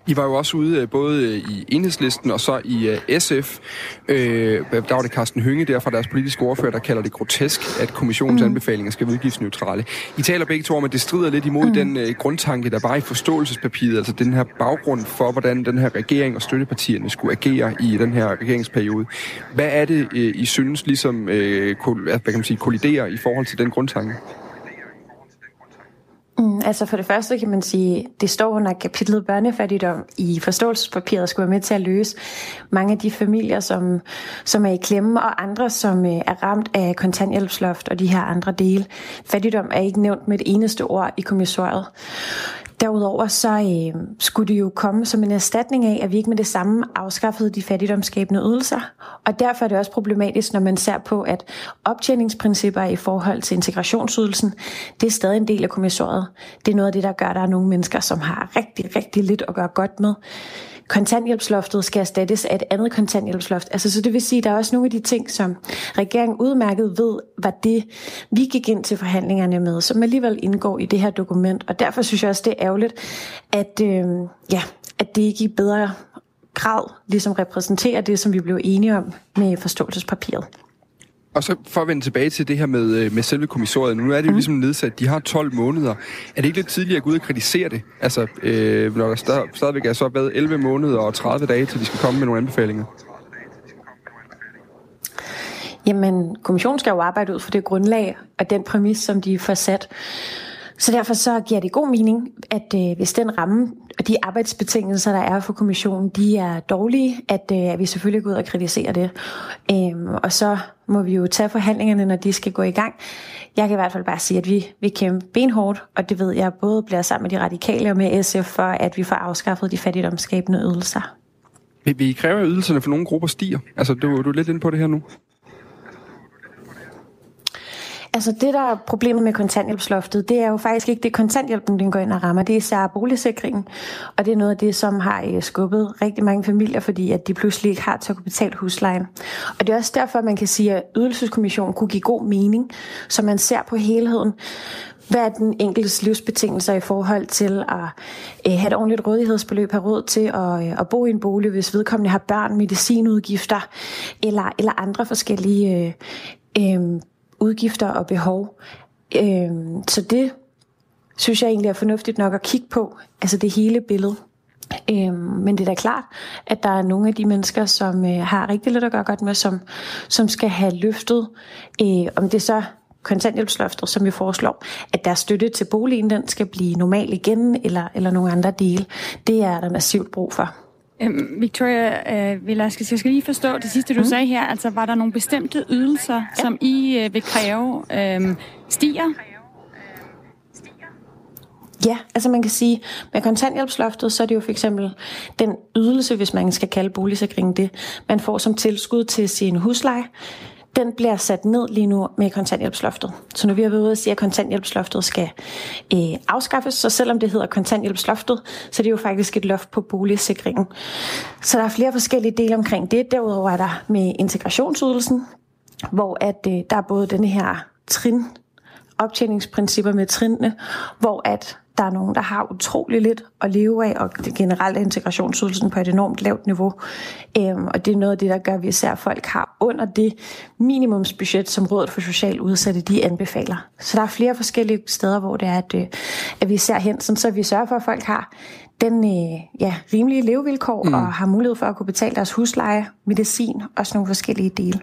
Speaker 2: I var jo også ude øh, både øh, i enhedslisten og så i uh, SF. Øh, der var det Carsten Hynge der fra deres politiske ordfører, der kalder det grotesk, at kommissionens mm. anbefalinger skal udgiftsneutrale. I taler begge to om, at det strider lidt imod mm. den uh, grundtanke, der var i forståelsespapiret, altså den her baggrund for, hvordan den her regering og støttepartierne skulle agere i den her regeringsperiode. Hvad er det, uh, I synes ligesom uh, hvad kan man sige, kolliderer i forhold til den grundtanke?
Speaker 15: Mm, altså for det første kan man sige, det står under kapitlet børnefattigdom i forståelsespapiret skulle være med til at løse mange af de familier, som, som er i klemme, og andre, som øh, er ramt af kontanthjælpsloft og de her andre dele. Fattigdom er ikke nævnt med et eneste ord i kommissoriet. Derudover så øh, skulle det jo komme som en erstatning af, at vi ikke med det samme afskaffede de fattigdomsskabende ydelser. Og derfor er det også problematisk, når man ser på, at optjeningsprincipper i forhold til integrationsydelsen, det er stadig en del af kommissoriet. Det er noget af det, der gør, at der er nogle mennesker, som har rigtig, rigtig lidt at gøre godt med kontanthjælpsloftet skal erstattes af et andet kontanthjælpsloft. Altså, så det vil sige, at der er også nogle af de ting, som regeringen udmærket ved, var det, vi gik ind til forhandlingerne med, som alligevel indgår i det her dokument. Og derfor synes jeg også, det er ærgerligt, at, øh, ja, at det ikke i bedre grad ligesom repræsenterer det, som vi blev enige om med forståelsespapiret.
Speaker 2: Og så for at vende tilbage til det her med, øh, med selve kommissoriet. Nu er det jo mm. ligesom nedsat, de har 12 måneder. Er det ikke lidt tidligt at gå ud og kritisere det? Altså, øh, når der stadig, stadigvæk er så været 11 måneder og 30 dage, til de skal komme med nogle anbefalinger?
Speaker 15: Jamen, kommissionen skal jo arbejde ud for det grundlag og den præmis, som de får sat. Så derfor så giver det god mening, at øh, hvis den ramme og de arbejdsbetingelser, der er for kommissionen, de er dårlige, at, øh, at vi selvfølgelig går ud og kritiserer det. Øhm, og så må vi jo tage forhandlingerne, når de skal gå i gang. Jeg kan i hvert fald bare sige, at vi vil kæmpe benhårdt, og det ved jeg både bliver sammen med de radikale og med SF for, at vi får afskaffet de fattigdomsskabende ydelser.
Speaker 2: Vil, vil I kræve, at ydelserne for nogle grupper stiger? Altså, du, du er lidt inde på det her nu.
Speaker 15: Altså det, der er problemet med kontanthjælpsloftet, det er jo faktisk ikke det kontanthjælpen, den går ind og rammer. Det er især boligsikringen. Og det er noget af det, som har øh, skubbet rigtig mange familier, fordi at de pludselig ikke har til at kunne betale huslejen. Og det er også derfor, man kan sige, at ydelseskommissionen kunne give god mening, så man ser på helheden. Hvad er den enkeltes livsbetingelser i forhold til at øh, have et ordentligt rådighedsbeløb, have råd til at, øh, at bo i en bolig, hvis vedkommende har børn, medicinudgifter eller, eller andre forskellige øh, øh, udgifter og behov. Øh, så det synes jeg egentlig er fornuftigt nok at kigge på, altså det hele billede. Øhm, men det er da klart, at der er nogle af de mennesker, som øh, har rigtig lidt at gøre godt med, som, som skal have løftet, øh, om det så kontanthjælpsloftet, som vi foreslår, at der støtte til boligen, den skal blive normal igen, eller, eller nogle andre dele. Det er der massivt brug for.
Speaker 1: Øhm, Victoria øh, Velasquez, jeg skal lige forstå det sidste, du mm. sagde her. Altså, var der nogle bestemte ydelser, ja. som I øh, vil kræve øh, stiger?
Speaker 15: Ja, altså man kan sige, med kontanthjælpsloftet, så er det jo for eksempel den ydelse, hvis man skal kalde boligsikringen det, man får som tilskud til sin husleje den bliver sat ned lige nu med kontanthjælpsloftet. Så nu vi har været ude og sige, at kontanthjælpsloftet skal øh, afskaffes, så selvom det hedder kontanthjælpsloftet, så det er det jo faktisk et loft på boligsikringen. Så der er flere forskellige dele omkring det. Derudover er der med integrationsydelsen, hvor at øh, der er både den her trin optjeningsprincipper med trinene, hvor at der er nogen, der har utrolig lidt at leve af, og det generelt er integrationsydelsen på et enormt lavt niveau. Øhm, og det er noget af det, der gør, at vi især folk har under det minimumsbudget, som Rådet for Social Udsatte de anbefaler. Så der er flere forskellige steder, hvor det er, at, øh, at vi ser hen, sådan, så vi sørger for, at folk har den øh, ja, rimelige levevilkår mm. og har mulighed for at kunne betale deres husleje, medicin og sådan nogle forskellige dele.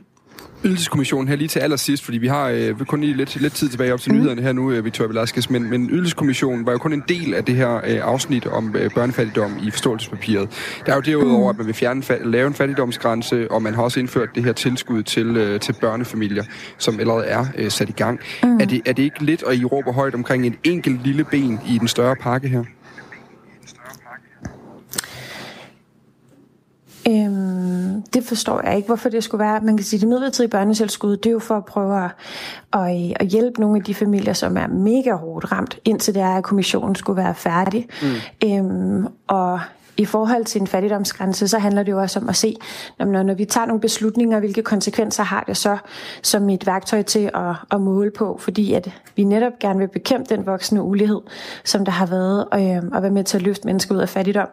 Speaker 2: Ydelseskommissionen her lige til allersidst, fordi vi har øh, kun lige lidt, lidt tid tilbage op til mm. nyhederne her nu, øh, Victoria Velasquez, men, men Ydelseskommissionen var jo kun en del af det her øh, afsnit om øh, børnefattigdom i forståelsespapiret. Der er jo derudover, mm. at man vil fjerne, lave en fattigdomsgrænse, og man har også indført det her tilskud til, øh, til børnefamilier, som allerede er øh, sat i gang. Mm. Er, det, er det ikke lidt, at I råber højt omkring en enkelt lille ben i den større pakke her?
Speaker 15: Øhm, det forstår jeg ikke, hvorfor det skulle være. Man kan sige, at det midlertidige børnetilskud, det er jo for at prøve at, at, at hjælpe nogle af de familier, som er mega hårdt ramt, indtil det er, at kommissionen skulle være færdig. Mm. Øhm, og i forhold til en fattigdomsgrænse, så handler det jo også om at se, når, når vi tager nogle beslutninger, hvilke konsekvenser har det så som et værktøj til at, at måle på, fordi at vi netop gerne vil bekæmpe den voksende ulighed, som der har været, og, øhm, og være med til at løfte mennesker ud af fattigdom.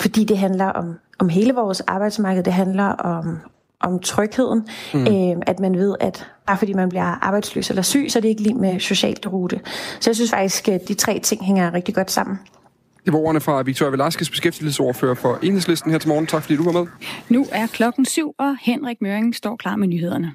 Speaker 15: Fordi det handler om, om hele vores arbejdsmarked, det handler om, om trygheden, mm. øh, at man ved, at bare fordi man bliver arbejdsløs eller syg, så er det ikke lige med socialt rute. Så jeg synes faktisk, at de tre ting hænger rigtig godt sammen.
Speaker 2: Det var ordene fra Victoria Velasquez, beskæftigelsesordfører for Enhedslisten her til morgen. Tak fordi du var med.
Speaker 1: Nu er klokken syv, og Henrik Møring står klar med nyhederne.